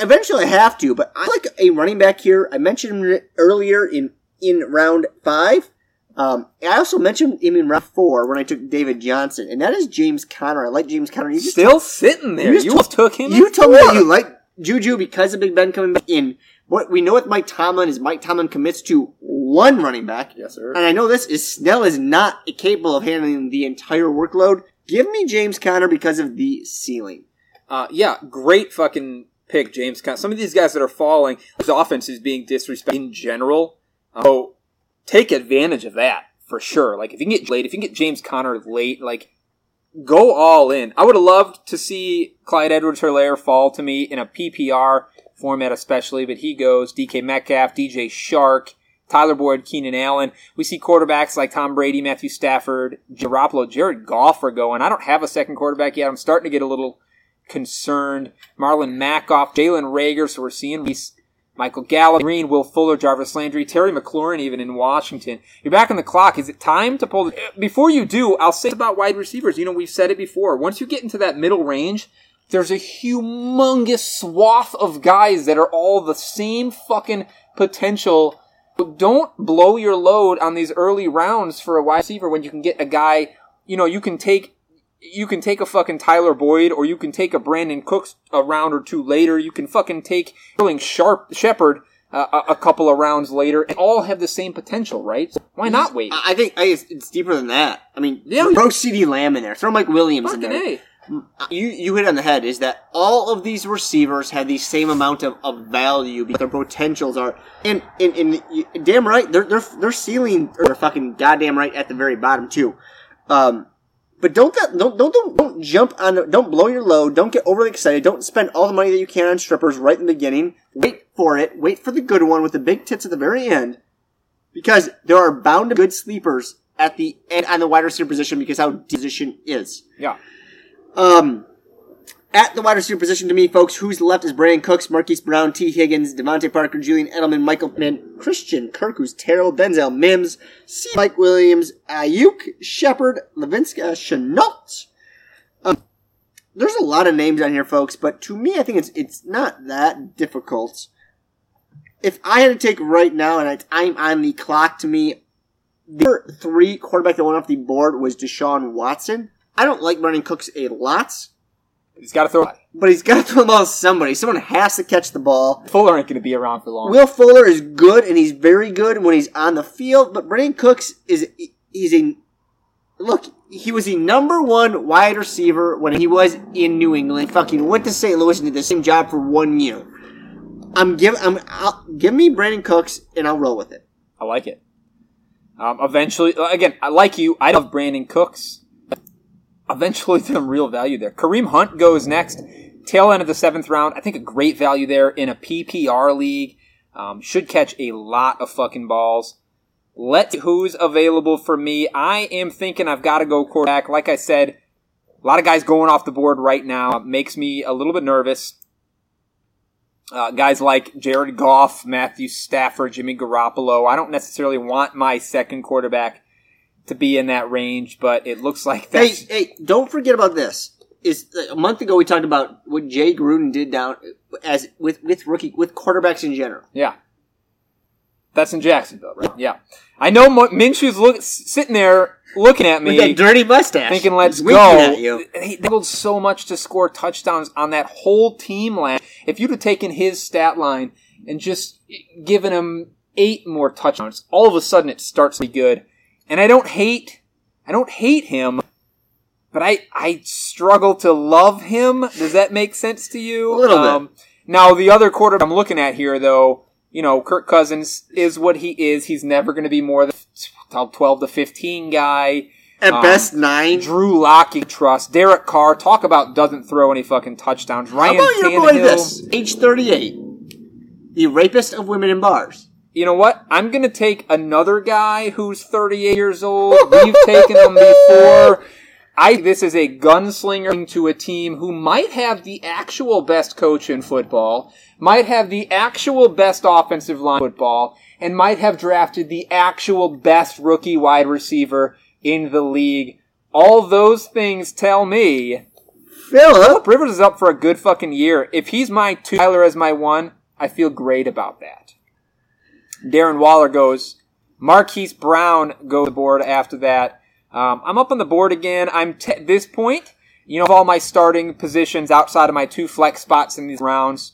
Eventually, I have to, but I like a running back here. I mentioned him earlier in in round five. Um, I also mentioned him in round four when I took David Johnson, and that is James Conner. I like James Conner. You Still sitting there. You just You almost took him. You told me you like Juju because of Big Ben coming back in. What we know with Mike Tomlin is Mike Tomlin commits to one running back. Yes, sir. And I know this is Snell is not capable of handling the entire workload. Give me James Conner because of the ceiling. Uh, yeah, great fucking pick, James. Conner. Some of these guys that are falling, his offense is being disrespected in general. So take advantage of that for sure. Like if you can get late, if you can get James Conner late, like go all in. I would have loved to see Clyde Edwards Hilaire fall to me in a PPR format, especially, but he goes DK Metcalf, DJ Chark, Tyler Boyd, Keenan Allen. We see quarterbacks like Tom Brady, Matthew Stafford, Garoppolo, Jared Goff are going. I don't have a second quarterback yet. I'm starting to get a little concerned. Marlon Mack off, Jalen Reagor, so we're seeing these Michael Gallup, Green, Will Fuller, Jarvis Landry, Terry McLaurin, even in Washington. You're back on the clock. Is it time to pull? The, before you do, I'll say about wide receivers. You know, we've said it before. Once you get into that middle range, there's a humongous swath of guys that are all the same fucking potential. Don't blow your load on these early rounds for a wide receiver when you can get a guy. You know, you can take you can take a fucking Tyler Boyd or you can take a Brandin Cooks a round or two later. You can fucking take Sterling Sharp Shepard uh, a, a couple of rounds later, and all have the same potential, right? So why not wait? I think I, it's, it's deeper than that. I mean, Yeah. throw CeeDee Lamb in there. Throw Mike Williams in there. A. You you hit on the head. Is that all of these receivers have the same amount of, of value, but their potentials are and and, and you- damn right, they're they're they're ceiling or they're fucking goddamn right at the very bottom too. Um, but don't get, don't don't don't don't jump on. Don't blow your load. Don't get overly excited. Don't spend all the money that you can on strippers right in the beginning. Wait for it. Wait for the good one with the big tits at the very end, because there are bound to be good sleepers at the end on the wide receiver position because how position is. Yeah. Um, at the wide receiver position to me, folks, who's left is Brandin Cooks, Marquise Brown, Tee Higgins, DeVante Parker, Julian Edelman, Michael Pittman, Christian Kirk, who's Terrell, Denzel Mims, C. Mike Williams, Aiyuk, Shepard, Laviska, Shenault. Um, there's a lot of names on here, folks, but to me, I think it's it's not that difficult. If I had to take right now, and I'm on the clock, to me, the three quarterback that went off the board was Deshaun Watson. I don't like Brandin Cooks a lot, He's got to throw. but he's got to throw the ball to somebody. Someone has to catch the ball. Fuller ain't going to be around for long. Will Fuller is good, and he's very good when he's on the field. But Brandin Cooks is he's a look. He was the number one wide receiver when he was in New England. Fucking went to St. Louis and did the same job for one year. I'm give I'm I'll, give me Brandin Cooks, and I'll roll with it. I like it. Um, eventually, again, I like you. I love Brandin Cooks. Eventually, some real value there. Kareem Hunt goes next, tail end of the seventh round. I think a great value there in a PPR league. Um, should catch a lot of fucking balls. Let's who's available for me. I am thinking I've got to go quarterback. Like I said, a lot of guys going off the board right now makes me a little bit nervous. Uh, guys like Jared Goff, Matthew Stafford, Jimmy Garoppolo. I don't necessarily want my second quarterback to be in that range, but it looks like Hey, hey, don't forget about this. Is a month ago we talked about what Jay Gruden did down as with with rookie with quarterbacks in general. yeah. That's in Jacksonville, right? Yeah. I know Mo- Minshew's look, sitting there looking at me. With that dirty mustache, thinking let's He's go. At you. He struggled so much to score touchdowns on that whole team last. If you'd have taken his stat line and just given him eight more touchdowns, all of a sudden it starts to be good. And I don't hate, I don't hate him, but I I struggle to love him. Does that make sense to you? Um, A little bit. Now the other quarter I'm looking at here, though, you know, Kirk Cousins is what he is. He's never going to be more than 12 to 15 guy. At Um, best nine. Drew Lock, trust. Derek Carr, talk about doesn't throw any fucking touchdowns. How Ryan about your boy Tannehill. this? Age 38. The rapist of women in bars. You know what? I'm gonna take another guy who's 38 years old. We've taken him before. I this is a gunslinger to a team who might have the actual best coach in football, might have the actual best offensive line in football, and might have drafted the actual best rookie wide receiver in the league. All those things tell me Philip. Rivers is up for a good fucking year. If he's my two, Kyler as my one, I feel great about that. Darren Waller goes. Marquise Brown goes the board after that. Um, I'm up on the board again. I'm t- this point, you know, of all my starting positions outside of my two flex spots in these rounds.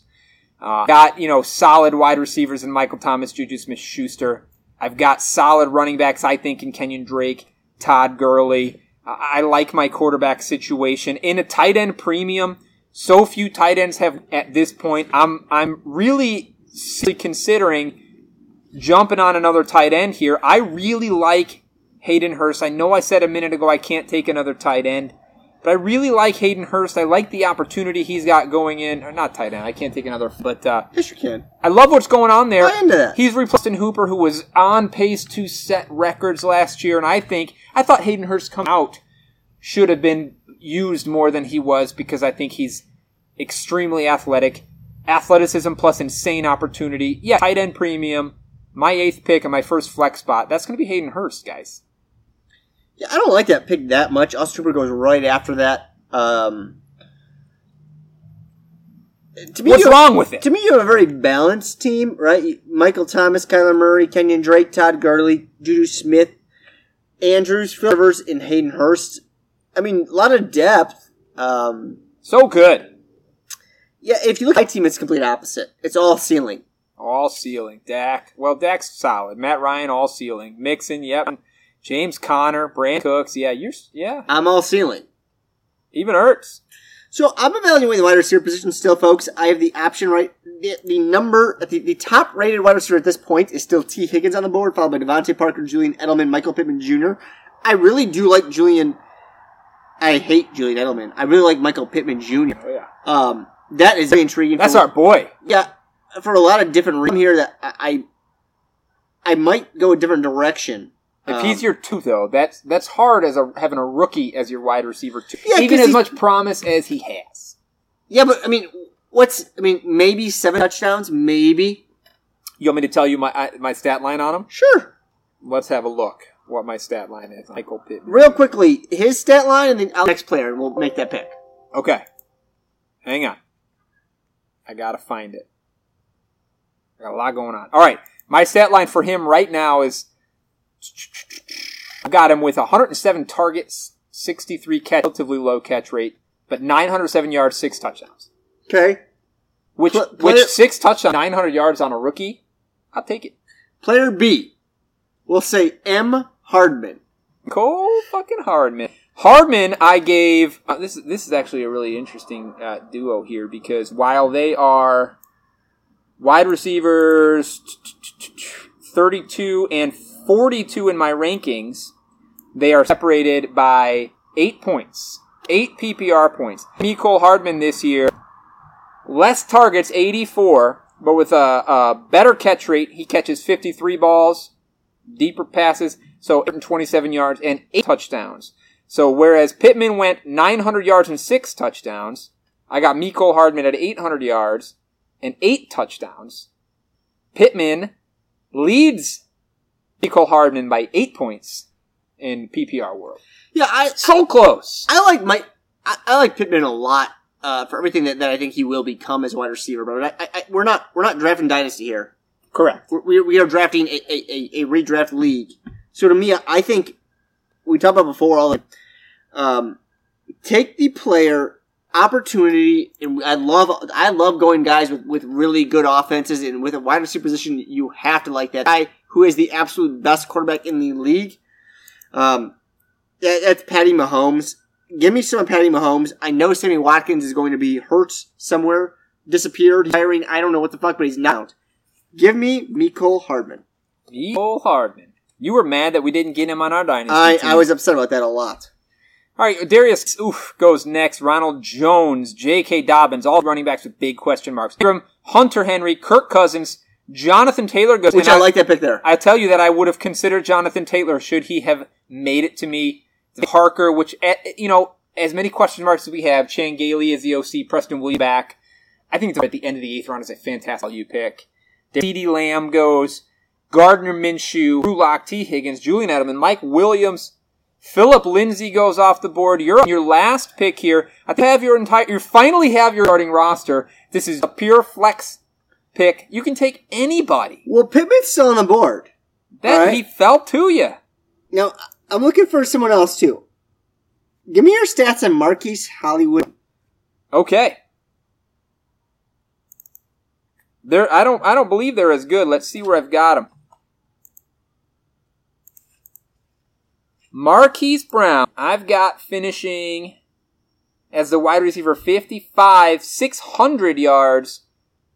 Uh, got, you know, solid wide receivers in Michael Thomas, Juju Smith Schuster. I've got solid running backs, I think, in Kenyan Drake, Todd Gurley. I like my quarterback situation. In a tight end premium, so few tight ends have at this point. I'm I'm really considering jumping on another tight end here. I really like Hayden Hurst. I know I said a minute ago I can't take another tight end, but I really like Hayden Hurst. I like the opportunity he's got going in. Or not tight end. I can't take another, but uh, Yes, you can. I love what's going on there. Buy into that. He's replacing Hooper, who was on pace to set records last year, and I think I thought Hayden Hurst come out should have been used more than he was because I think he's extremely athletic, athleticism plus insane opportunity. Yeah, tight end premium. My eighth pick and my first flex spot. That's going to be Hayden Hurst, guys. Yeah, I don't like that pick that much. Austin Hooper goes right after that. Um, to me, What's wrong with it? To me, you have a very balanced team, right? Michael Thomas, Kyler Murray, Kenyan Drake, Todd Gurley, Juju Smith, Andrews, Rivers, and Hayden Hurst. I mean, a lot of depth. Um, So good. yeah, if you look at my team, it's complete opposite. It's all ceiling. All ceiling. Dak. Well, Dak's solid. Matt Ryan, all ceiling. Mixon, yep. James Conner, Brand Cooks. Yeah, you're. Yeah, I'm all ceiling. even Ertz. So I'm evaluating the wide receiver position still, folks. I have the option right. The, the number, the, the top rated wide receiver at this point is still Tee Higgins on the board, followed by DeVante Parker, Julian Edelman, Michael Pittman Jr. I really do like Julian. I hate Julian Edelman. I really like Michael Pittman Jr. Oh yeah, Um, that is very intriguing. that's our boy. yeah, for a lot of different reasons here that I, I might go a different direction. If Um, he's your two, though, that's that's hard as a having a rookie as your wide receiver too. Yeah, even as much promise as he has. yeah, but I mean, what's I mean, maybe seven touchdowns, maybe. You want me to tell you my my stat line on him? Sure. Let's have a look. What my stat line is? Michael Pittman. Real quickly, his stat line, and then I'll next player, and we'll make that pick. Okay, hang on. I gotta find it. I got a lot going on. All right, my stat line for him right now is I've got him with 107 targets, 63 catch, relatively low catch rate, but 907 yards, six touchdowns. Okay. Which Pl- player- which six touchdowns, 900 yards on a rookie? I'll take it. Player B, we'll say M. Hardman. Cole fucking Hardman. Hardman, I gave. Uh, this this is actually a really interesting uh, duo here because while they are wide receivers, thirty-two and forty-two in my rankings, they are separated by eight points, eight PPR points. Mecole Hardman this year, less targets, eighty-four, but with a, a better catch rate, he catches fifty-three balls deeper passes, so 127 yards and eight touchdowns. So whereas Pittman went 900 yards and six touchdowns, I got Mecole Hardman at 800 yards and eight touchdowns. Pittman leads Mecole Hardman by eight points in PPR world. Yeah, I So close. I like my I, I like Pittman a lot uh, for everything that, that I think he will become as a wide receiver. But I, I, I, we're not we're not drafting dynasty here. Correct. We're, we are drafting a, a, a, a redraft league. So to me, I think we talked about before all the um, take the player opportunity, and I love I love going guys with, with really good offenses, and with a wide receiver position, you have to like that guy who is the absolute best quarterback in the league. Um, that, that's Patty Mahomes. Give me some of Patty Mahomes. I know Sammy Watkins is going to be hurt somewhere, disappeared, hiring. I don't know what the fuck, but he's not. Give me Mecole Hardman. Mecole Hardman. You were mad that we didn't get him on our dynasty. I, team. I was upset about that a lot. All right, Darius oof goes next. Ronald Jones, J.K. Dobbins, all running backs with big question marks. Ingram, Hunter Henry, Kirk Cousins, Jonathan Taylor goes. Which and I like that pick there. I tell you that I would have considered Jonathan Taylor should he have made it to me. Parker, which eh, you know, as many question marks as we have, Chan Gailey is the OC, Preston Williams back. I think it's at the end of the eighth round is a fantastic you pick. CeeDee Lamb goes, Gardner Minshew, Drew Lock, Tee Higgins, Julian Edelman, Mike Williams, Philip Lindsay goes off the board. You're on your last pick here. I have your entire. You finally have your starting roster. This is a pure flex pick. You can take anybody. Well, Pittman's still on the board. That right. he fell to you. Now, I'm looking for someone else too. Give me your stats on Marquise Hollywood. Okay. They're, I don't I don't believe they're as good. Let's see where I've got them. Marquise Brown, I've got finishing as the wide receiver 55, 600 yards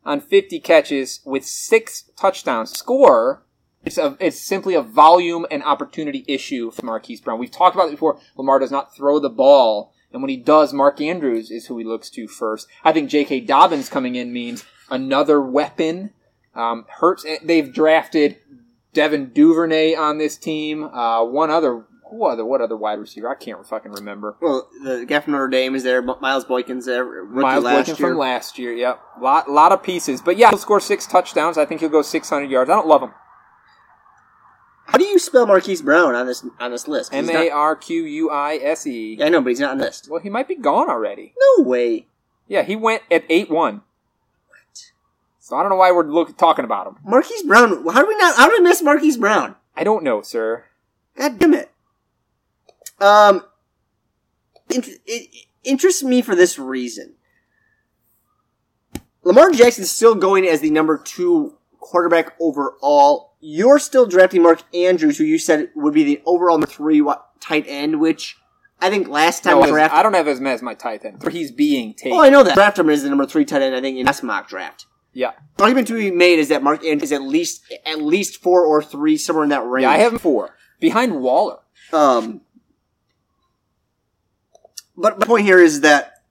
on 50 catches with six touchdowns. Score, it's, a, it's simply a volume and opportunity issue for Marquise Brown. We've talked about it before. Lamar does not throw the ball. And when he does, Mark Andrews is who he looks to first. I think J.K. Dobbins coming in means another weapon. Um, Hurts, they've drafted Devin Duvernay on this team. Uh, one other What other what other wide receiver? I can't fucking remember. Well, the guy from Notre Dame is there. Miles Boykin's there. Miles last Boykin year. from last year. Yep, lot lot of pieces. But yeah, he'll score six touchdowns. I think he'll go six hundred yards. I don't love him. How do you spell Marquise Brown on this on this list? M A R Q U I S E. Yeah, I know, but he's not on the list. Well, he might be gone already. No way. Yeah, he went at eight one. What? So I don't know why we're look, talking about him. Marquise Brown. How do we not? How did we miss Marquise Brown? I don't know, sir. God damn it. Um, it, it interests me for this reason. Lamar Jackson's still going as the number two quarterback overall. You're still drafting Mark Andrews, who you said would be the overall number three tight end, which I think last time No, drafted. I don't have him as my tight end. For he's being taken. Oh, I know that. Draft him as the number three tight end, I think, in last mock draft. yeah, The argument to be made is that Mark Andrews is at least at least four or three, somewhere in that range. yeah. I have him four behind Waller. Um, but my point here is that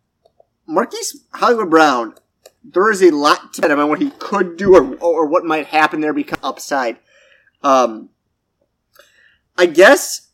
Marquise Hollywood Brown, there is a lot to bet about what he could do or, or what might happen there because upside. Um, I guess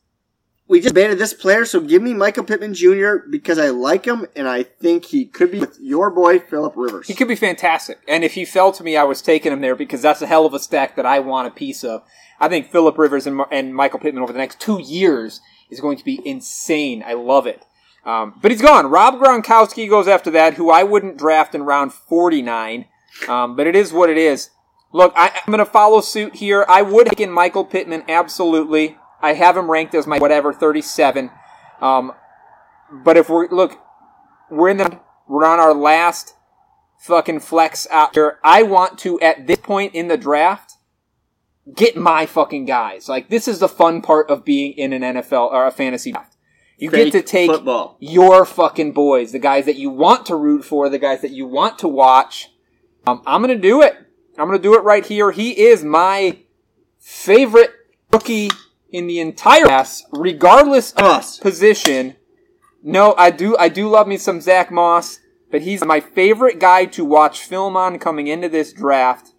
we just banned this player, so give me Michael Pittman Jr. because I like him and I think he could be with your boy Philip Rivers. He could be fantastic. And if he fell to me, I was taking him there because that's a hell of a stack that I want a piece of. I think Philip Rivers and, and Michael Pittman over the next two years is going to be insane. I love it. Um, but he's gone. Rob Gronkowski goes after that, who I wouldn't draft in round 49. Um, but it is what it is. Look, I, I'm going to follow suit here. I would have in Michael Pittman, absolutely. I have him ranked as my whatever, 37. Um, but if we're, look, we're in the, we're on our last fucking flex out here. I want to, at this point in the draft, get my fucking guys. Like, this is the fun part of being in an NFL or a fantasy draft. You get to take football. your fucking boys, the guys that you want to root for, the guys that you want to watch. Um, I'm gonna do it. I'm gonna do it right here. He is my favorite rookie in the entire class, regardless of Us. position. No, I do I do love me some Zach Moss, but he's my favorite guy to watch film on coming into this draft.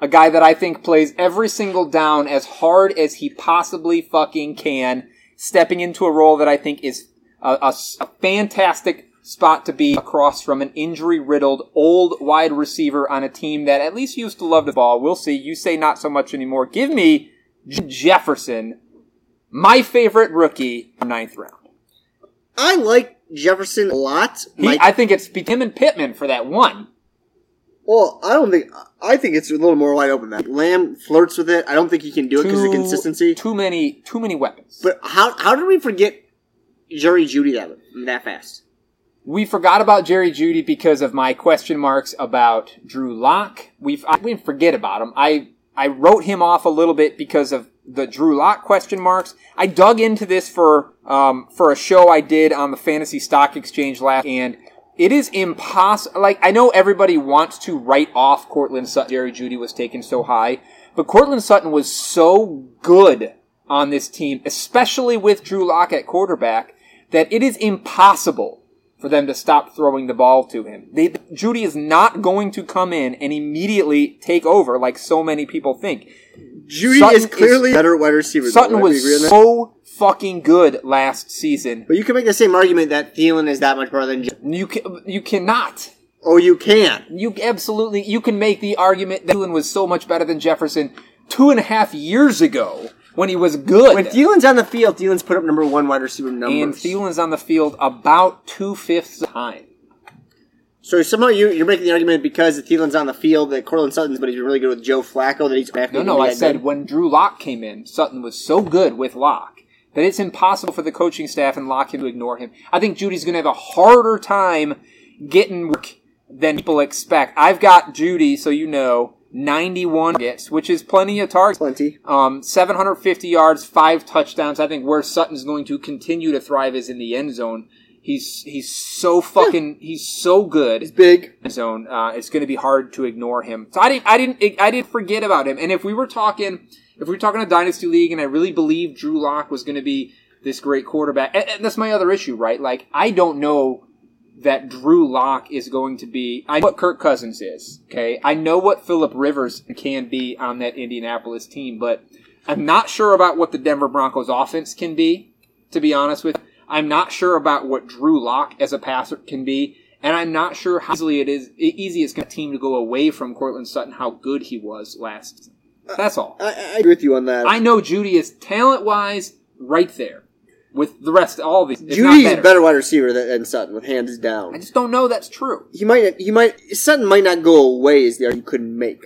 A guy that I think plays every single down as hard as he possibly fucking can, stepping into a role that I think is a fantastic spot to be across from an injury riddled old wide receiver on a team that at least used to love the ball. We'll see. You say not so much anymore. Give me J- Jefferson, my favorite rookie, ninth round. I like Jefferson a lot. He, I think it's him and Pittman for that one. Well, I don't think. I think it's a little more wide open. That Lamb flirts with it. I don't think he can do it because of consistency. Too many, too many weapons. But how how did we forget Jerry Jeudy that that fast? We forgot about Jerry Jeudy because of my question marks about Drew Lock. We I we didn't forget about him. I I wrote him off a little bit because of the Drew Lock question marks. I dug into this for um, for a show I did on the Fantasy Stock Exchange last, and it is impossible. Like I know everybody wants to write off Courtland Sutton. Jerry Jeudy was taken so high, but Courtland Sutton was so good on this team, especially with Drew Lock at quarterback, that it is impossible for them to stop throwing the ball to him. They, Jeudy is not going to come in and immediately take over like so many people think. Jeudy Sutton is clearly is- better wide receiver. Sutton though, right? We agree on was so fucking good last season. But you can make the same argument that Thielen is that much better than. Je- You can, you cannot. oh, you can. You absolutely you can make the argument that Thielen was so much better than Jefferson two and a half years ago when he was good. When Thielen's on the field, Thielen's put up number one wide receiver numbers. And Thielen's on the field about two fifths the time. So somehow you, you're making the argument because the Thielen's on the field that Courtland Sutton's, but he's been really good with Joe Flacco that he's back. No, no, I said when Drew Lock came in, Sutton was so good with Lock that it's impossible for the coaching staff and Lock him to ignore him. I think Jeudy's going to have a harder time getting work than people expect. I've got Jeudy, so you know, 91 targets, which is plenty of targets. plenty. Um, 750 yards, five touchdowns. I think where Sutton's going to continue to thrive is in the end zone. He's he's so fucking he's so good He's Big. zone. Uh, it's going to be hard to ignore him. So I didn't, I didn't, I didn't forget about him. And if we were talking, if we were talking a dynasty league, and I really believed Drew Lock was going to be this great quarterback, and, and that's my other issue, right? Like I don't know that Drew Lock is going to be. I know what Kirk Cousins is. Okay, I know what Philip Rivers can be on that Indianapolis team, but I'm not sure about what the Denver Broncos offense can be, to be honest with you. I'm not sure about what Drew Lock as a passer can be, and I'm not sure how easily it is easy it's going to team to go away from Courtland Sutton how good he was last season. That's all. I, I agree with you on that. I know Jeudy is talent wise right there with the rest all of these. It's Jeudy is a better wide receiver than, than Sutton with hands down. I just don't know that's true. he might he might Sutton might not go away as the argument you couldn't make.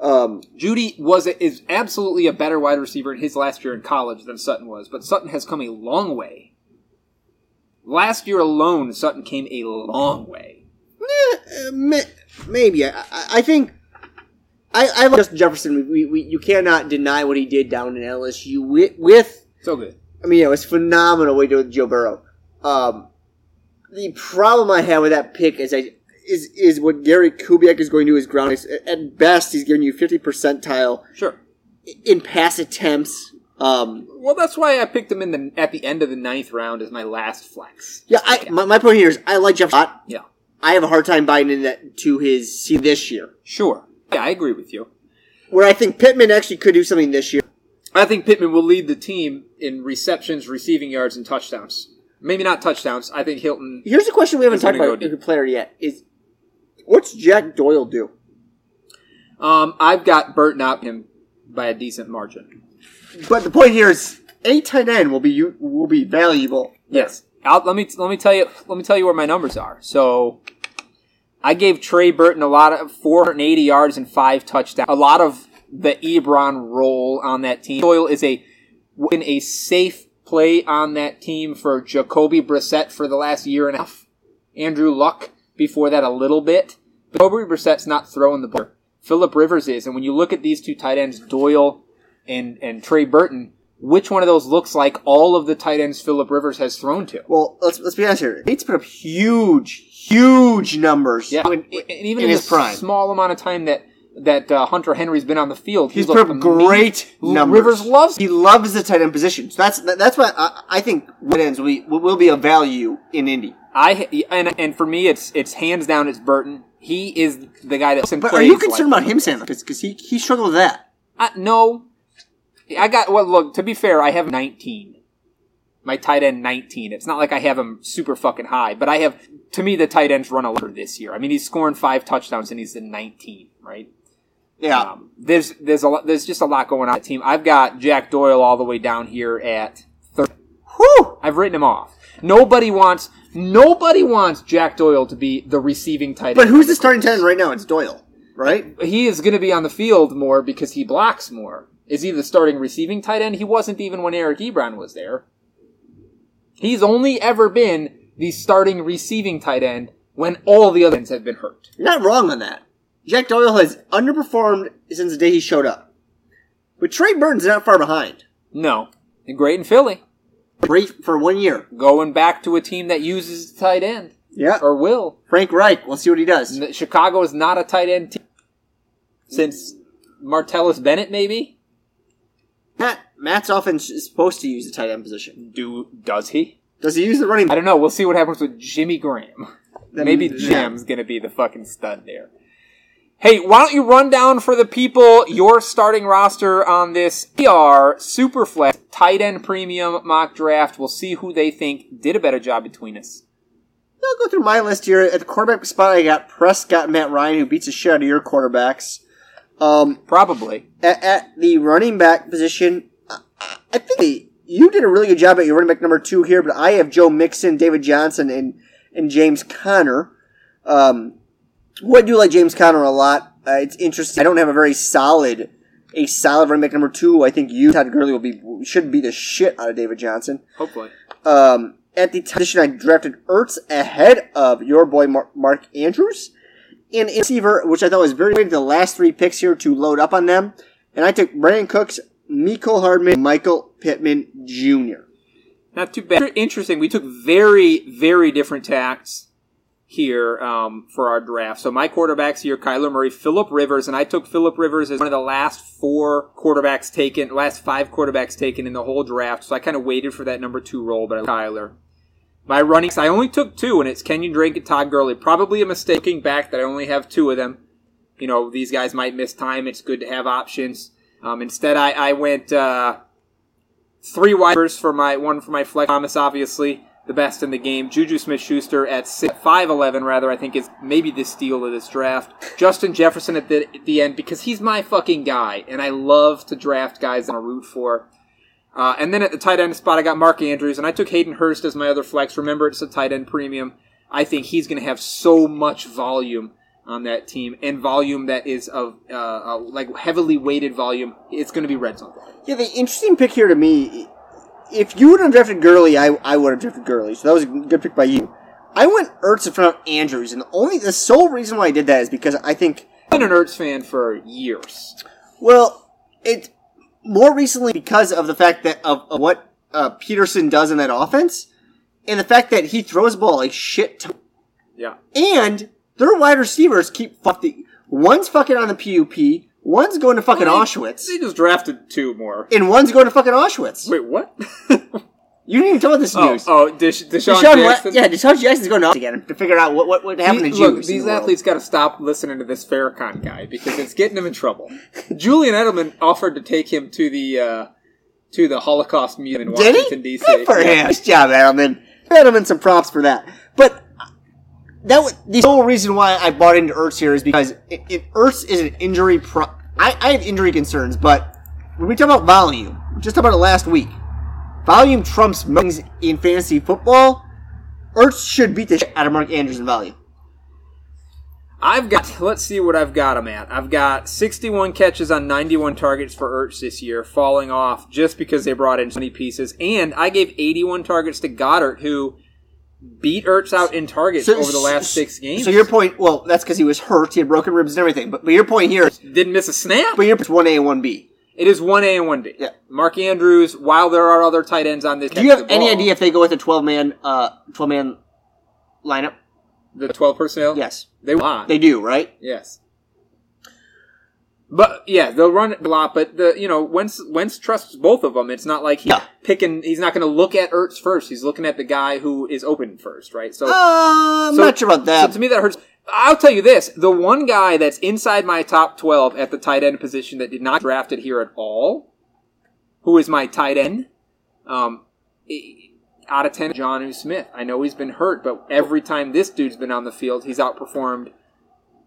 Um, Jeudy was is absolutely a better wide receiver in his last year in college than Sutton was, but Sutton has come a long Last year alone, Sutton came a long way. eh, ma- maybe I, I think I, I like Justin Jefferson. We, we you cannot deny what he did down in LSU with, with So good. I mean, it was phenomenal what he did with Joe Burrow. Um, the problem I have with that pick is I is is what Gary Kubiak is going to do is ground. At best, he's giving you fifty percentile Sure. in pass attempts. Um, Well, that's why I picked him in the at the end of the ninth round as my last flex. yeah, I, my, my point here is I like Jeff. a lot. Yeah. I have a hard time buying into that to his season this year. Sure. Yeah, I agree with you. Where I think Pittman actually could do something this year. I think Pittman will lead the team in receptions, receiving yards, and touchdowns. Maybe not touchdowns. I think Hilton. Here's a question we haven't talked about a player yet: is what's Jack Doyle do? Um, I've got Burton out him by a decent margin. But the point here is a tight end will be will be valuable. Yes. I'll, let me let me tell you let me tell you where my numbers are. So, I gave Trey Burton a lot of 480 yards and five touchdowns. A lot of the Ebron role on that team. Doyle is a in a safe play on that team for Jacoby Brissett for the last year and a half. Andrew Luck before that a little bit. But Jacoby Brissett's not throwing the ball. Philip Rivers is, and when you look at these two tight ends, Doyle and and Trey Burton, which one of those looks like all of the tight ends Philip Rivers has thrown to? Well, let's let's be honest here. Bates put up huge, huge numbers. Yeah, when- and, even in in, his the prime. small amount of time that that uh, Hunter Henry's been on the field, He's he's put up great numbers. Rivers loves. He loves the tight end position. So that's that's why I, I think tight ends will be, will be a value in Indy. I and and for me, it's it's hands down. It's Burton. He is the guy that. But are you concerned about him, Sam? Because he he struggled with that. I, no, I got. Well, look. To be fair, I have 19. My tight end 19. It's not like I have him super fucking high, but I have. To me, the tight ends run a lot this year. I mean, he's scoring five touchdowns and he's in 19, right? Yeah. Um, there's there's a lot, there's just a lot going on at the team. I've got Jack Doyle all the way down here at 30. Whew. I've written him off. Nobody wants nobody wants Jack Doyle to be the receiving tight end. But who's the starting tight end right now? It's Doyle, right? he is going to be on the field more because he blocks more. Is he the starting receiving tight end? He wasn't even when Eric Ebron was there. He's only ever been the starting receiving tight end when all the other ends have been hurt. You're not wrong on that. Jack Doyle has underperformed since the day he showed up. But Trey Burton's not far behind. No. And great in Philly. Great for one year. Going back to a team that uses tight end. Yeah. Or will. Frank Reich. We'll see what he does. Chicago is not a tight end team. Since Martellus Bennett, maybe? Matt Matt's offense is supposed to use the tight end position. Do Does he? Does he use the running? I don't know. We'll see what happens with Jimmy Graham. Then- Maybe yeah. Jim's gonna be the fucking stud there. Hey, why don't you run down for the people your starting roster on this PR Superflex tight end premium mock draft? We'll see who they think did a better job between us. I'll go through my list here. At the quarterback spot, I got Prescott and Matt Ryan, who beats the shit out of your quarterbacks. Um, Probably. at, at the running back position, I, I think you did a really good job at your running back number two here, but I have Joe Mixon, David Johnson, and and James Conner. Um, I do like James Conner a lot. Uh, it's interesting. I don't have a very solid, a solid running back number two. I think you, Todd Gurley, will be should be the shit out of David Johnson. Hopefully. Um, at the position, I drafted Ertz ahead of your boy Mar- Mark Andrews. In receiver, which I thought was very good, the last three picks here to load up on them. And I took Brandin Cooks, Mecole Hardman, Michael Pittman Jr. Not too bad. Interesting. We took very, very different tacks here um, for our draft. So my quarterbacks here: Kyler Murray, Philip Rivers, and I took Philip Rivers as one of the last four quarterbacks taken, last five quarterbacks taken in the whole draft. So I kind of waited for that number two role, but I Kyler. My running, I only took two, and it's Kenyan Drake and Todd Gurley. Probably a mistake looking back that I only have two of them. You know, these guys might miss time. It's good to have options. Um, instead, I, I went uh, three widers for my one for my flex. Thomas, obviously the best in the game. Juju Smith-Schuster at six, five eleven, rather. I think is maybe the steal of this draft. Justin Jefferson at the at the end because he's my fucking guy, and I love to draft guys on a root for. Uh, and then at the tight end spot, I got Mark Andrews, and I took Hayden Hurst as my other flex. Remember, it's a tight end premium. I think he's going to have so much volume on that team, and volume that is of uh, uh, like heavily weighted volume. It's going to be red zone. Yeah, the interesting pick here to me, if you would have drafted Gurley, I, I would have drafted Gurley. So that was a good pick by you. I went Ertz in front of Andrews, and the only the sole reason why I did that is because I think, I've been an Ertz fan for years. well, it more recently because of the fact that of, of what uh, Pederson does in that offense, and the fact that he throws the ball like shit. ton. Yeah. and their wide receivers keep fucking. One's fucking on the PUP, one's going to fucking Auschwitz, They just drafted two more. and one's going to fucking Auschwitz. Wait, what? You didn't even tell this oh, news. oh, Desha- DeSean, DeSean, Jackson. yeah, DeSean Jackson's going to again to figure out what what, what happened He- to look, Jews. in these the athletes got to stop listening to this Farrakhan guy because it's getting them in trouble. Julian Edelman offered to take him to the uh, to the Holocaust Museum in Did Washington? D.C. Good for him. Nice job, Edelman. Edelman some props for that. But that was the sole reason why I bought into Ertz here is because if, if Ertz is an injury pro, I, I have injury concerns, but when we talk about volume, just about it last week. Volume trumps things in fantasy football. Ertz should beat the shit out of Mark Andrews in volume. I've got. Let's see what I've got him at. I've got 61 catches on 91 targets for Ertz this year, falling off just because they brought in so many pieces. And I gave 81 targets to Goedert, who beat Ertz out in targets over the last six games. So your point, well, that's because he was hurt. He had broken ribs and everything. But, but your point here, didn't miss a snap. but your point's one A and one B. It is one A and one B. Yeah. Mark Andrews. While there are other tight ends on this, Do you have any idea if they go with a twelve man, uh, twelve man lineup? the 12 personnel? Yes, they want. they do. Right? Yes. But yeah, they'll run it a lot. But the you know Wentz Wentz trusts both of them. It's not like he's Yeah. picking. He's not going to look at Ertz first. He's looking at the guy who is open first, right? So, Uh, I'm so- not sure about that. So to me, that hurts. I'll tell you this: the one guy that's inside my top twelve at the tight end position that did not drafted here at all, who is my tight end, um, out of ten, Jonnu Smith. I know he's been hurt, but every time this dude's been on the field, he's outperformed.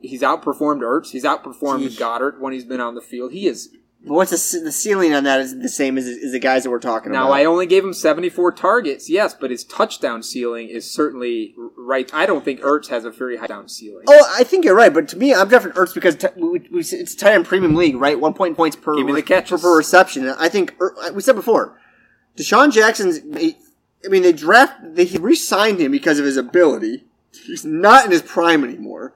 He's outperformed Ertz. He's outperformed. Goedert when he's been on the field. He is what's the, the ceiling on that? Is the same as, as the guys that we're talking now. about? Now I only gave him seventy-four targets, yes, but his touchdown ceiling is certainly right. I don't think Ertz has a very high down ceiling. Oh, I think you're right, but to me, I'm drafting Ertz because t- we, we, it's a tight end premium league, right? One point points per Give me the catches. per, per reception. I think Er- we said before, DeSean Jackson's. I mean, they draft they he re-signed him because of his ability. He's not in his prime anymore.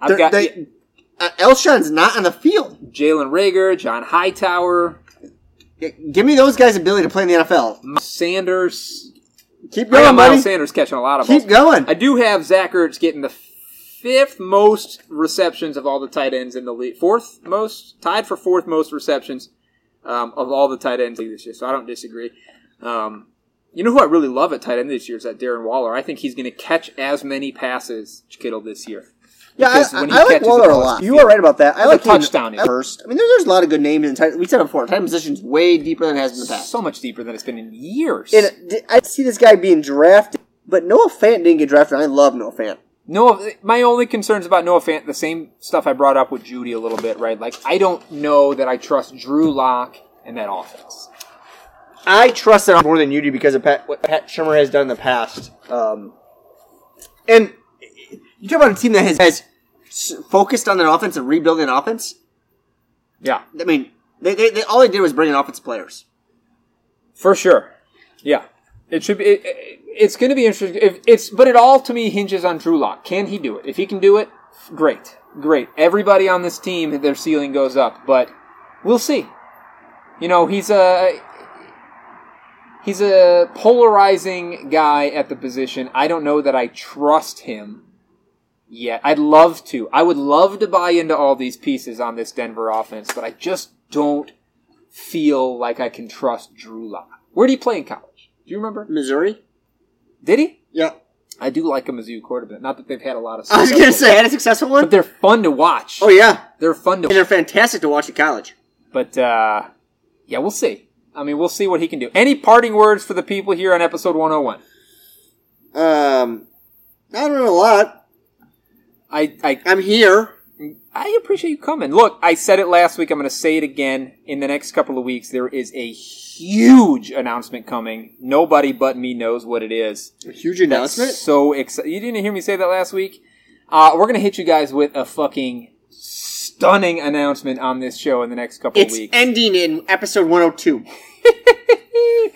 I've They're- got they, uh, Alshon's not on the field. Jalen Reagor, John Hightower, Give me those guys' ability to play in the NFL. Sanders. Keep I got going, buddy. Miles Sanders catching a lot of Keep balls. going. I do have Zach Ertz getting the fifth most receptions of all the tight ends in the league. Fourth most, tied for fourth most receptions um, of all the tight ends this year. So I don't disagree. Um, you know who I really love at tight end this year is that Darren Waller. I think he's going to catch as many passes as Kittle this year. Yeah, Because I, when he I like Waller a lot. You are right about that. I like him touchdown in. first. I mean, there- there's a lot of good names in tight. We said it before. Tight position's way deeper than it has in the past. So much deeper than it's been in years. And uh, I see this guy being drafted, but Noah Fant didn't get drafted. I love Noah Fant. Noah, my only concerns about Noah Fant, the same stuff I brought up with Jeudy a little bit, right? Like, I don't know that I trust Drew Lock and that offense. I trust it more than you do because of Pat, what Pat Shurmur has done in the past. Um, and you talk about a team that has, has focused on their offense and rebuilding an offense. Yeah, I mean, they, they, they all they did was bring in offensive players. for sure. Yeah, it should be. It, it- it's going to be interesting. If it's, but it all to me hinges on Drew Lock. Can he do it? If he can do it, great, great. Everybody on this team, their ceiling goes up, but we'll see. You know, he's a he's a polarizing guy at the position. I don't know that I trust him yet. I'd love to. I would love to buy into all these pieces on this Denver offense, but I just don't feel like I can trust Drew Lock. Where did he play in college? Do you remember? Missouri. Did he? Yeah. I do like a Mizzou quarterback. Not that they've had a lot of. I was success, gonna say, had a successful one, but they're fun to watch. Oh yeah, They're fun to. and they're fantastic to watch at college. But uh, yeah, we'll see. I mean, we'll see what he can do. Any parting words for the people here on episode 101? Um, I don't know a lot. I, I I'm here. I appreciate you coming. Look, I said it last week. I'm going to say it again. In the next couple of weeks, there is a huge announcement coming. Nobody but me knows what it is. A huge announcement. So excited! You didn't hear me say that last week. Uh, we're going to hit you guys with a fucking stunning announcement on this show in the next couple It's of weeks. ending in episode 102.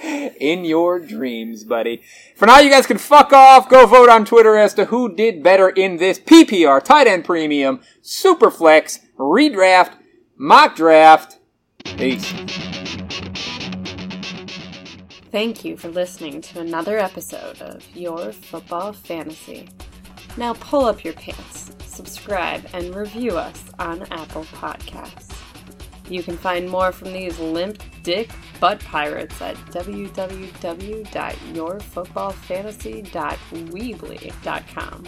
in your dreams, buddy. For now, you guys can fuck off. Go vote on Twitter as to who did better in this PPR, tight end premium, super flex, redraft, mock draft. Peace. Thank you for listening to another episode of Your Football Fantasy. Now pull up your pants, subscribe, and review us on Apple Podcasts. You can find more from these limp dick butt pirates at www.yourfootballfantasy.weebly.com.